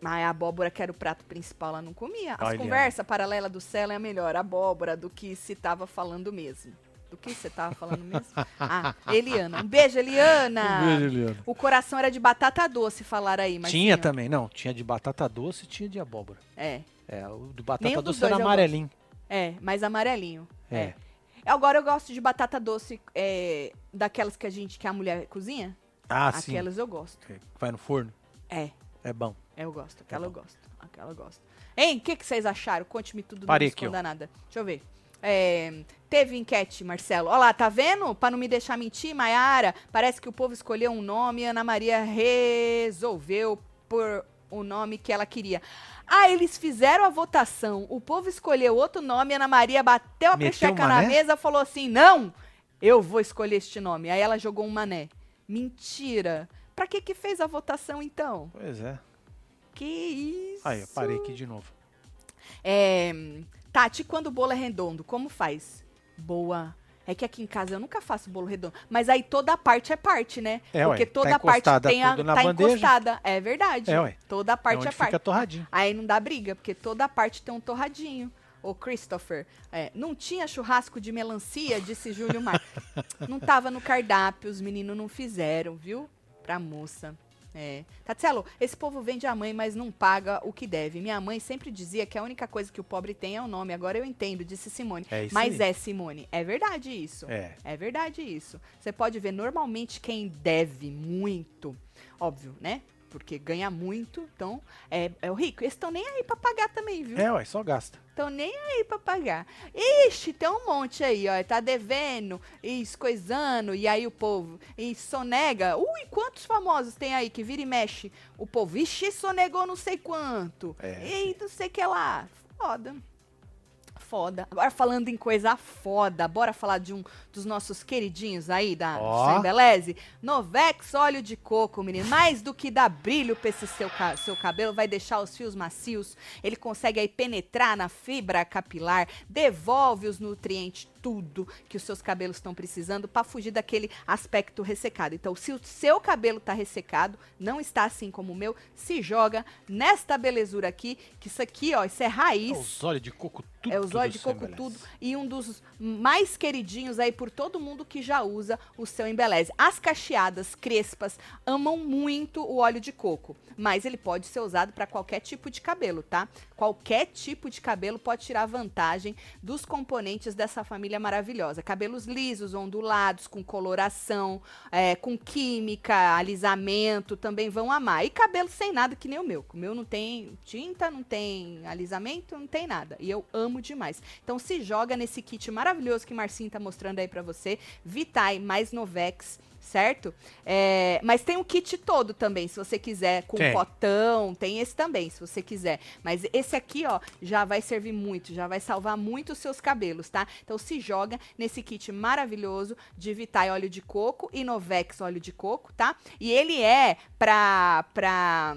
Mas a abóbora, que era o prato principal, ela não comia. As conversas paralelas do céu é melhor abóbora do que se tava falando mesmo. Do que você tava falando mesmo? Ah, Eliana. Um beijo, Eliana. Um beijo, Eliana. O coração era de batata doce, falaram aí, mas Tinha também, não. Tinha de batata doce e tinha de abóbora. É, É, o do batata dos doce era amarelinho. é, mais amarelinho. É. É. Agora eu gosto de batata doce é, daquelas que a gente, que a mulher cozinha. Ah, sim. Aquelas eu gosto. É, Vai no forno. É, É bom. eu gosto. Aquela eu bom. gosto. Aquela eu gosto. Hein, o que, que vocês acharam? Conte-me tudo, Parei não aqui, esconda nada. Deixa eu ver. É, teve enquete, Marcelo. Olha lá, tá vendo? Pra não me deixar mentir, Maiara, parece que o povo escolheu um nome e Ana Maria resolveu por o nome que ela queria. Ah, eles fizeram a votação, o povo escolheu outro nome, Ana Maria bateu a pecheca na mesa falou assim: não, eu vou escolher este nome. Aí ela jogou um mané. Mentira. Pra que que fez a votação então? Pois é. Que isso? Aí, eu parei aqui de novo. É, Tati, quando o bolo é redondo, como faz? Boa. É que aqui em casa eu nunca faço bolo redondo. Mas aí toda parte é parte, né? É, Porque ué, tá toda parte encostada tem a, tá bandeja. encostada. É verdade. É, ué. Toda É parte onde é, parte. fica torradinho. Aí não dá briga, porque toda parte tem um torradinho. Ô, Christopher, é, não tinha churrasco de melancia, disse Júlio Mar. não tava no cardápio, os meninos não fizeram, viu? Pra moça. É. Tatselo, esse povo vende a mãe, mas não paga o que deve. Minha mãe sempre dizia que a única coisa que o pobre tem é o nome. Agora eu entendo, disse Simone. É isso mas aí. é, Simone. É verdade isso. É. É verdade isso. Você pode ver normalmente quem deve muito, óbvio, né? Porque ganha muito, então é, é o rico. Eles estão nem aí pra pagar também, viu? É, ué, só gasta. Estão nem aí pra pagar. Ixi, tem um monte aí, ó. Tá devendo, e coisando, e aí o povo. E sonega. Ui, quantos famosos tem aí que vira e mexe? O povo, ixi, sonegou não sei quanto. É, e não sei o que lá. Foda. Foda. Agora falando em coisa foda, bora falar de um dos nossos queridinhos aí da. Embeleze. Novex óleo de coco, menino. Mais do que dar brilho pra esse seu, seu cabelo, vai deixar os fios macios. Ele consegue aí penetrar na fibra capilar, devolve os nutrientes, tudo que os seus cabelos estão precisando pra fugir daquele aspecto ressecado. Então, se o seu cabelo tá ressecado, não está assim como o meu, se joga nesta belezura aqui, que isso aqui, ó, isso é raiz. Os olhos de coco tudo. É os olhos de coco tudo e um dos mais queridinhos aí por todo mundo que já usa o seu embeleze. As cacheadas crespas amam muito o óleo de coco, mas ele pode ser usado para qualquer tipo de cabelo, tá? Qualquer tipo de cabelo pode tirar vantagem dos componentes dessa família maravilhosa. Cabelos lisos, ondulados, com coloração, é, com química, alisamento, também vão amar. E cabelo sem nada, que nem o meu. O meu não tem tinta, não tem alisamento, não tem nada. E eu amo demais. Então se joga nesse kit maravilhoso que Marcinho tá mostrando aí pra você. Vitae mais Novex. Certo? É, mas tem o kit todo também, se você quiser, com Tem. potão, tem esse também, se você quiser. Mas esse aqui, ó, já vai servir muito, já vai salvar muito os seus cabelos, tá? Então se joga nesse kit maravilhoso de Vitae óleo de coco e Novex óleo de coco, tá? E ele é pra, pra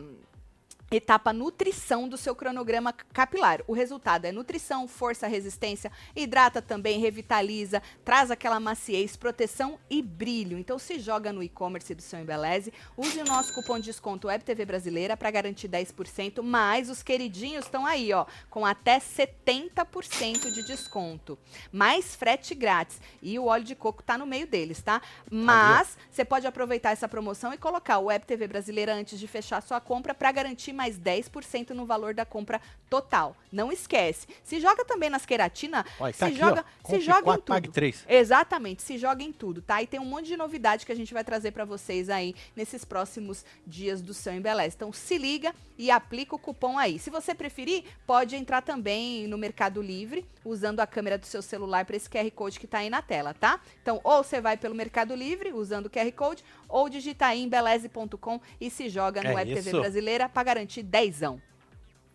etapa nutrição do seu cronograma capilar. O resultado é nutrição, força, resistência, hidrata também, revitaliza, traz aquela maciez, proteção e brilho. Então se joga no e-commerce do seu Embeleze, use o nosso cupom de desconto WebTV Brasileira para garantir 10%, mas os queridinhos estão aí, ó, com até 70% de desconto. Mais frete grátis. E o óleo de coco tá no meio deles, tá? Mas você pode aproveitar essa promoção e colocar o Web TV Brasileira antes de fechar sua compra para garantir mais 10% no valor da compra total. Não esquece. Se joga também nas queratina, Olha, tá se aqui, joga, ó. se joga em tudo. pague três. Exatamente, se joga em tudo, tá? E tem um monte de novidade que a gente vai trazer para vocês aí nesses próximos dias do seu Embeleze. Então se liga e aplica o cupom aí. Se você preferir, pode entrar também no Mercado Livre usando a câmera do seu celular para esse QR Code que tá aí na tela, tá? Então ou você vai pelo Mercado Livre usando o QR Code ou digita aí embeleze.com e se joga no É Web TV. Brasileira para garantir dezão.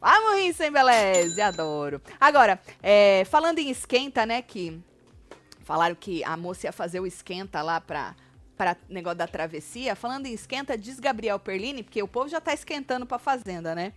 Vamos rir sem beleza, adoro. Agora, é, falando em esquenta, né, que falaram que a moça ia fazer o esquenta lá pra, pra negócio da travessia. Falando em esquenta, diz Gabriel Perlini, porque o povo já tá esquentando pra fazenda, né?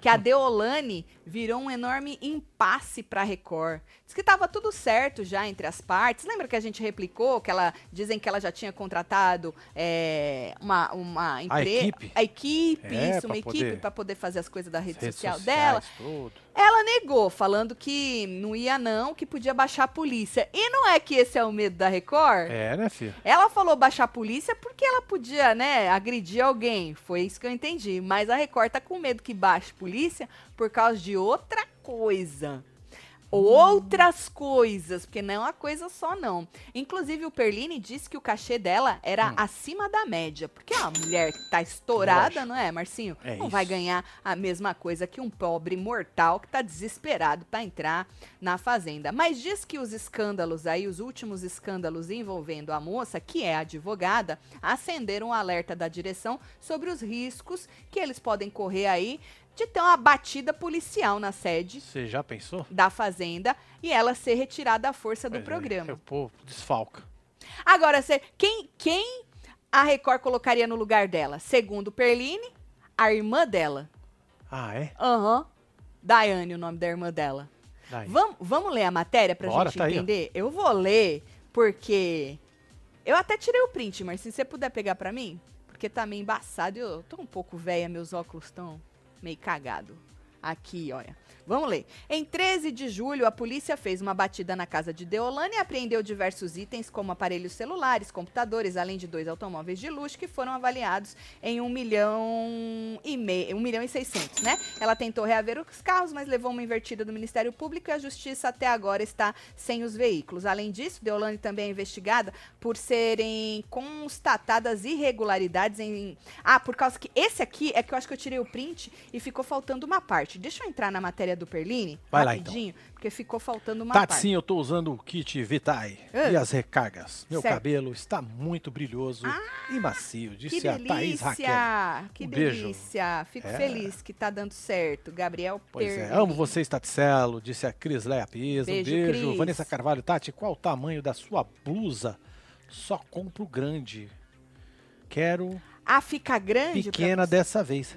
Que a Deolane virou um enorme impasse pra Record. Diz que tava tudo certo já entre as partes. Lembra que a gente replicou que ela dizem que ela já tinha contratado é, uma, uma empresa. equipe? A equipe, É, isso, uma poder- equipe pra poder fazer as coisas da rede social sociais, dela. Tudo. Ela negou, falando que não ia não, que podia baixar a polícia. E não é que esse é o medo da Record? É, né, filho? Ela falou baixar a polícia porque ela podia, né, agredir alguém. Foi isso que eu entendi. Mas a Record tá com medo que baixe polícia por causa de outra coisa. Outras coisas, porque não é uma coisa só, não. Inclusive, o Perline disse que o cachê dela era Hum. acima da média. Porque a mulher que tá estourada, não é, Marcinho? É não vai isso. ganhar a mesma coisa que um pobre mortal que tá desesperado para entrar na fazenda. Mas diz que os escândalos aí, os últimos escândalos envolvendo a moça, que é advogada, acenderam o alerta da direção sobre os riscos que eles podem correr aí de ter uma batida policial na sede Você já pensou? da fazenda e ela ser retirada à força do Pois é, programa. O povo desfalca. Agora, cê- quem, quem a Record colocaria no lugar dela? Segundo Perline, a irmã dela. Ah, é? Aham. Daiane, o nome da irmã dela. Vamos, vamos ler a matéria pra Bora, gente tá aí, entender? eu vou ler porque eu até tirei o print, mas se você puder pegar pra mim, porque tá meio embaçado, eu tô um pouco velha, meus óculos estão meio cagado. Aqui, olha. Vamos ler. Em 13 de julho, a polícia fez uma batida na casa de Deolane e apreendeu diversos itens, como aparelhos celulares, computadores, além de dois automóveis de luxo que foram avaliados em 1 milhão e meio, 1 milhão e 600, né? Ela tentou reaver os carros, mas levou uma invertida do Ministério Público e a Justiça até agora está sem os veículos. Além disso, Deolane também é investigada por serem constatadas irregularidades em... Ah, por causa que esse aqui é que eu acho que eu tirei o print e ficou faltando uma parte. Deixa eu entrar na matéria do Perline, Vai lá, então. rapidinho, porque ficou faltando uma Tati, sim, eu tô usando o kit Vitae Ah. e as recargas. Meu Certo. cabelo está muito brilhoso e macio, disse a Thaís Raquel. Que Um beijo. delícia! Fico É. feliz que tá dando certo. Gabriel Pois Perline. é, amo vocês, Taticelo, disse a Cris Leia Pisa. Beijo, um beijo. Cris. Vanessa Carvalho, Tati, qual o tamanho da sua blusa? Só compro grande. Quero Ah, fica grande? pequena dessa vez.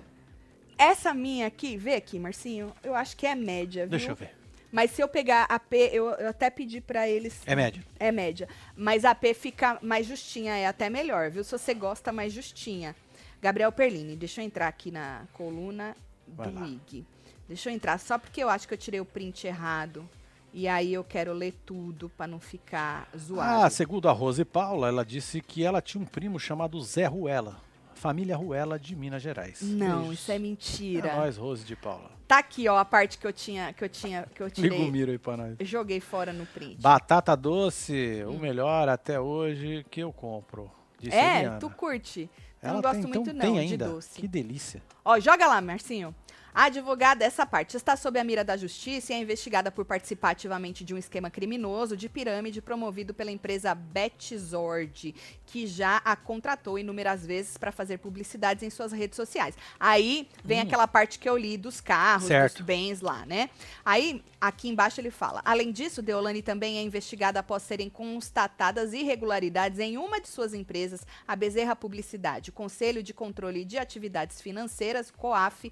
Essa minha aqui, vê aqui, Marcinho, eu acho que é média, viu? Deixa eu ver. Mas se eu pegar a P, eu, eu até pedi pra eles. É médio. É média. Mas a P fica mais justinha, é até melhor, viu? Se você gosta mais justinha. Gabriel Perlini, deixa eu entrar aqui na coluna Vai do lá. IG. Deixa eu entrar, só porque eu acho que eu tirei o print errado. E aí eu quero ler tudo pra não ficar zoado. Ah, segundo a Rose Paula, ela disse que ela tinha um primo chamado Zé Ruela. Família Ruela de Minas Gerais. não, Beijos. isso é mentira. É nóis, Rose de Paula. Tá aqui, ó, a parte que eu tinha, que eu tinha, que eu tirei. miro aí pra nós. Joguei fora no print. Batata doce, Hum. o melhor até hoje que eu compro. Disse é, Eliana. tu curte. Eu Ela não gosto tem, muito então, não tem de ainda. doce. Que delícia. Ó, joga lá, Marcinho. A advogada, essa parte, está sob a mira da justiça e é investigada por participar ativamente de um esquema criminoso de pirâmide promovido pela empresa Betzord, que já a contratou inúmeras vezes para fazer publicidades em suas redes sociais. Aí vem aquela parte que eu li dos carros, Hum. Certo. dos bens lá, né? Aí, aqui embaixo ele fala: além disso, Deolane também é investigada após serem constatadas irregularidades em uma de suas empresas, a Bezerra Publicidade. O Conselho de Controle de Atividades Financeiras, COAF,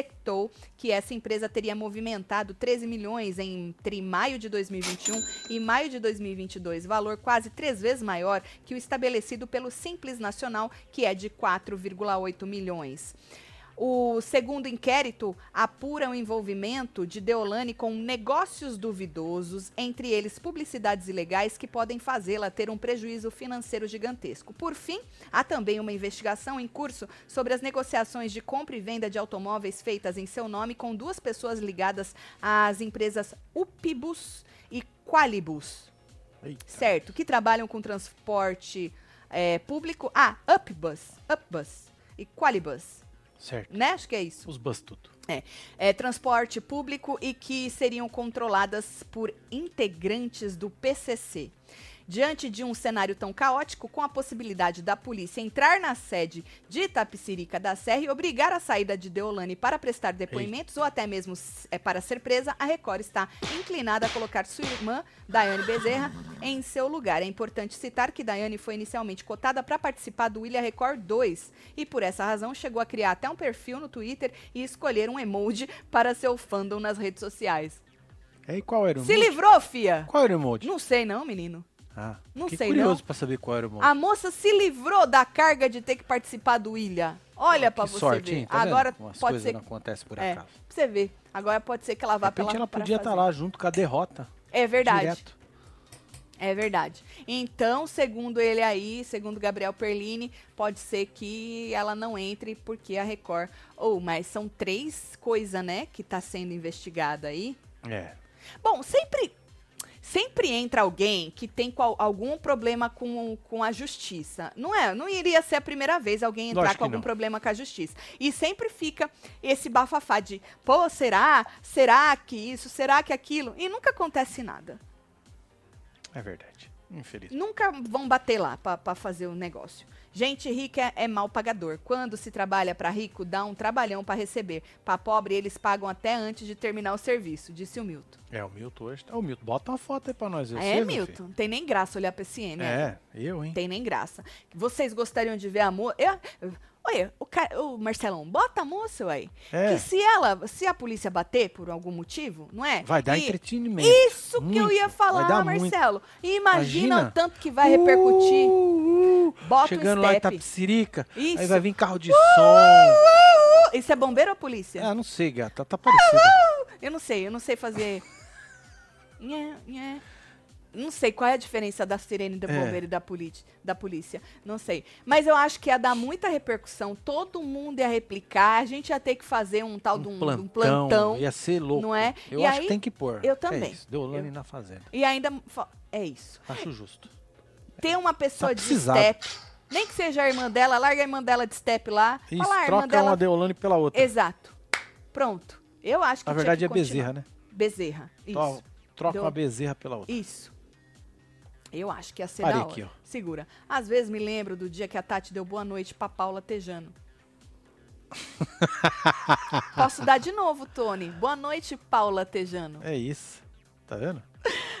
detectou que essa empresa teria movimentado 13 milhões entre maio de 2021 e maio de 2022, valor quase três vezes maior que o estabelecido pelo Simples Nacional, que é de 4,8 milhões. O segundo inquérito apura o envolvimento de Deolane com negócios duvidosos, entre eles publicidades ilegais que podem fazê-la ter um prejuízo financeiro gigantesco. Por fim, há também uma investigação em curso sobre as negociações de compra e venda de automóveis feitas em seu nome com duas pessoas ligadas às empresas Upibus e Qualibus Eita. certo, que trabalham com transporte é, público. Ah, Upbus, Upbus e Qualibus, Certo. né? Acho que é isso. Os bus tudo. É, transporte público e que seriam controladas por integrantes do PCC. Diante de um cenário tão caótico, com a possibilidade da polícia entrar na sede de Itapicirica da Serra e obrigar a saída de Deolane para prestar depoimentos ou até mesmo é, para ser presa, a Record está inclinada a colocar sua irmã, Daiane Bezerra, em seu lugar. É importante citar que Daiane foi inicialmente cotada para participar do Ilha Record 2 e, por essa razão, chegou a criar até um perfil no Twitter e escolher um emoji para seu fandom nas redes sociais. E aí, qual era o Se emoji? livrou, fia? Qual era o emoji? Não sei não, menino. Ah, Não sei, curioso não. pra saber qual era o emoji. A moça se livrou da carga de ter que participar do Ilha. Olha pra que você sorte, ver. hein? Tá? Agora pode ser. não por É, acaso. pra você ver. Agora pode ser que ela De vá pela repente ela pra podia estar fazer. lá junto com a derrota. É verdade. Direto. É verdade. Então, segundo ele aí, segundo Gabriel Perlini, pode ser que ela não entre porque a Record. Ou, mas são três coisas, né, que tá sendo investigada aí. É. Bom, sempre sempre entra alguém que tem qual- algum problema com, com a justiça. Não é? Não iria ser a primeira vez alguém entrar Lógico com algum não. problema com a justiça. E sempre fica esse bafafá de, pô, será? Será que isso? Será que aquilo? E nunca acontece nada. É verdade. Infeliz. Nunca vão bater lá pra pra fazer o negócio. Gente rica é, é mal pagador. Quando se trabalha pra rico, dá um trabalhão pra receber. Pra pobre, eles pagam até antes de terminar o serviço, disse o Milton. É, o Milton hoje. tá- Ô, Milton, bota uma foto aí pra nós. é, Milton, não tem nem graça olhar pra esse M. É, eu, hein? Tem nem graça. Vocês gostariam de ver a moça. Olha, o, o Marcelão, bota a moça, ué. É. Que se ela, se a polícia bater por algum motivo, não é? Vai dar E entretenimento. Isso que eu Muito. ia falar, muito. Marcelo. Imagina, Imagina. o tanto que vai repercutir. Uh, uh, Bota Chegando o lá em step. Tapicirica. Aí Isso. vai vir carro de som. Isso é bombeiro ou polícia? Ah, não sei, gata. Tá parecido. Eu não sei, eu não sei fazer. Nhé, nhé. Não sei qual é a diferença da sirene do É. bombeiro e da, da polícia. Não sei. Mas eu acho que ia dar muita repercussão. Todo mundo ia replicar. A gente ia ter que fazer um tal de um, Um um plantão. plantão. Ia ser louco. não é? Eu E acho aí, que tem que pôr. eu É também. isso. Deolane Eu- na fazenda. E ainda. É isso. Acho justo. Ter uma pessoa Tá de step. Nem que seja a irmã dela, larga a irmã dela de step lá. Isso, Fala, "Ah, troca dela. uma Deolane pela outra. Exato. Pronto. Eu acho que Na verdade que é continuar. Bezerra, né? Bezerra. Isso. Tro- Troca Deu- uma bezerra pela outra. Isso. Eu acho que ia ser Olha da hora. aqui, ó. Segura. Às vezes me lembro do dia que a Tati deu boa noite pra Paula Tejano. Posso dar de novo, Tony. Boa noite, Paula Tejano. É isso. Tá vendo?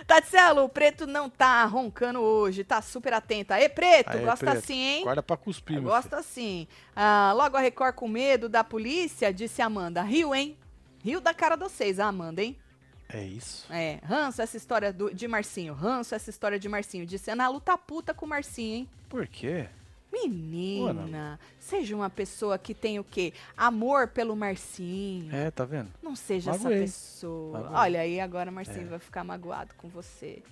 Tatselo, o Preto não tá roncando hoje, tá super atento. Aê, Preto, Aê, gosta Preto. assim, hein? Guarda pra cuspir, Gosta assim. Ah, logo a Record com medo da polícia, disse Amanda. Rio, hein? Rio da cara de vocês, a Amanda, hein? É isso. É, ranço essa história do- de Marcinho. Ranço essa história de Marcinho. Disse Ana Lu tá puta com o Marcinho, hein? Por quê? Menina, seja uma pessoa que tem o quê? Amor pelo Marcinho. É, tá vendo? Não seja essa Magoei. pessoa. Magoei. Olha aí, agora Marcinho É. vai ficar magoado com você.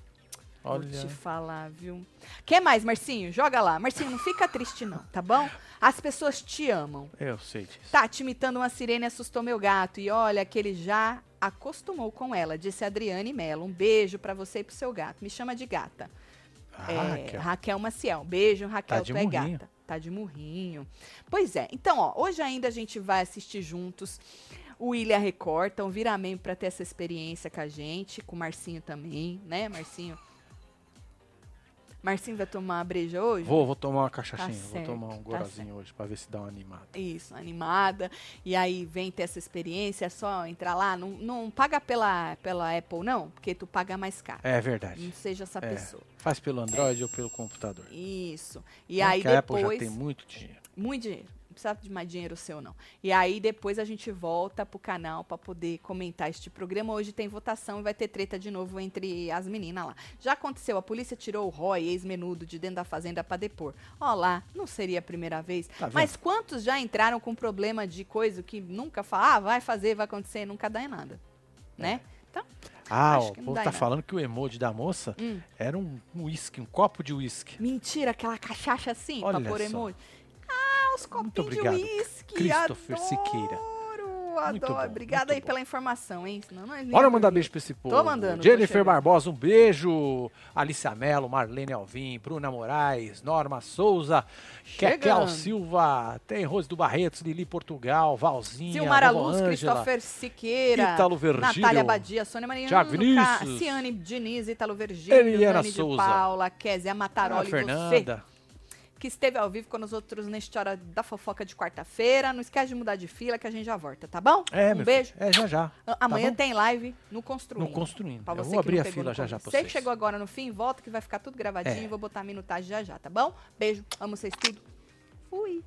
Olha. Vou te falar, viu? Quer mais, Marcinho? Joga lá. Marcinho, não fica triste não, tá bom? As pessoas te amam. Eu sei disso. Tati imitando uma sirene assustou meu gato. E olha que ele já acostumou com ela, disse Adriane Mello. Um beijo pra você e pro seu gato. Me chama de gata. Ah, É, Raquel. Raquel Maciel. Beijo, Raquel, Tá tu é murrinho. gata. Tá de murrinho. Pois é. Então, ó, hoje ainda a gente vai assistir juntos o Ilha Record. Então, vira membro pra ter essa experiência com a gente, com o Marcinho também, né, Marcinho? Marcinho vai tomar uma breja hoje? Vou, vou tomar uma cachaçinha. vou certo, tomar um tá gorazinho hoje pra ver se dá uma animada. Isso, animada. E aí vem ter essa experiência, é só entrar lá. Não, não paga pela, pela Apple, não, porque tu paga mais caro. É verdade. Não seja essa É. pessoa. Faz pelo Android ou pelo computador. Isso. E Não aí que a Apple depois. já tem muito dinheiro. Muito dinheiro. Precisa de mais dinheiro seu, não. E aí depois a gente volta pro canal pra poder comentar este programa. Hoje tem votação e vai ter treta de novo entre as meninas lá. Já aconteceu, a polícia tirou o Roy, ex-menudo, de dentro da fazenda pra depor. Ó lá, não seria a primeira vez. Tá? Mas quantos já entraram com problema de coisa que nunca fala, ah, vai fazer, vai acontecer, nunca dá em nada. Né? Então, Ah, o povo tá nada. falando que o emoji da moça hum, era um uísque, um copo de uísque. mentira, aquela cachaça assim, pra Olha pôr só. emoji. Ah, Muito copinhos de uísque. Christopher adoro, Siqueira. Muito Adoro. bom, Obrigada aí bom. pela informação, hein? Senão nem Bora mandar beijo pra esse povo. Tô mandando, Jennifer. Barbosa, um beijo. Alicia Mello, Marlene Alvim, Bruna Moraes, Norma Souza, Kekel. Silva, tem Rose do Barretos, Lili Portugal, Valzinha, Silmara Luz, Ângela, Christopher Siqueira, Ítalo Virgílio, Natália Badia, Sônia Mariano, Thiago Vinícius, Ciane Diniz, Italo Virgílio, Eliana Souza, Paula, Kézia Mataroli, você Fernanda que esteve ao vivo com nós outros neste Hora da Fofoca de quarta-feira. Não esquece de mudar de fila que a gente já volta, tá bom? É, um beijo. Filho. É, já já. Ah, tá amanhã tá tem live no Construindo. No Construindo. Pra você Eu vou abrir a fila já já pra vocês. Você que chegou agora no fim, volta que vai ficar tudo gravadinho. É. Vou botar a minutagem já já, tá bom? Beijo. Amo vocês tudo. Fui.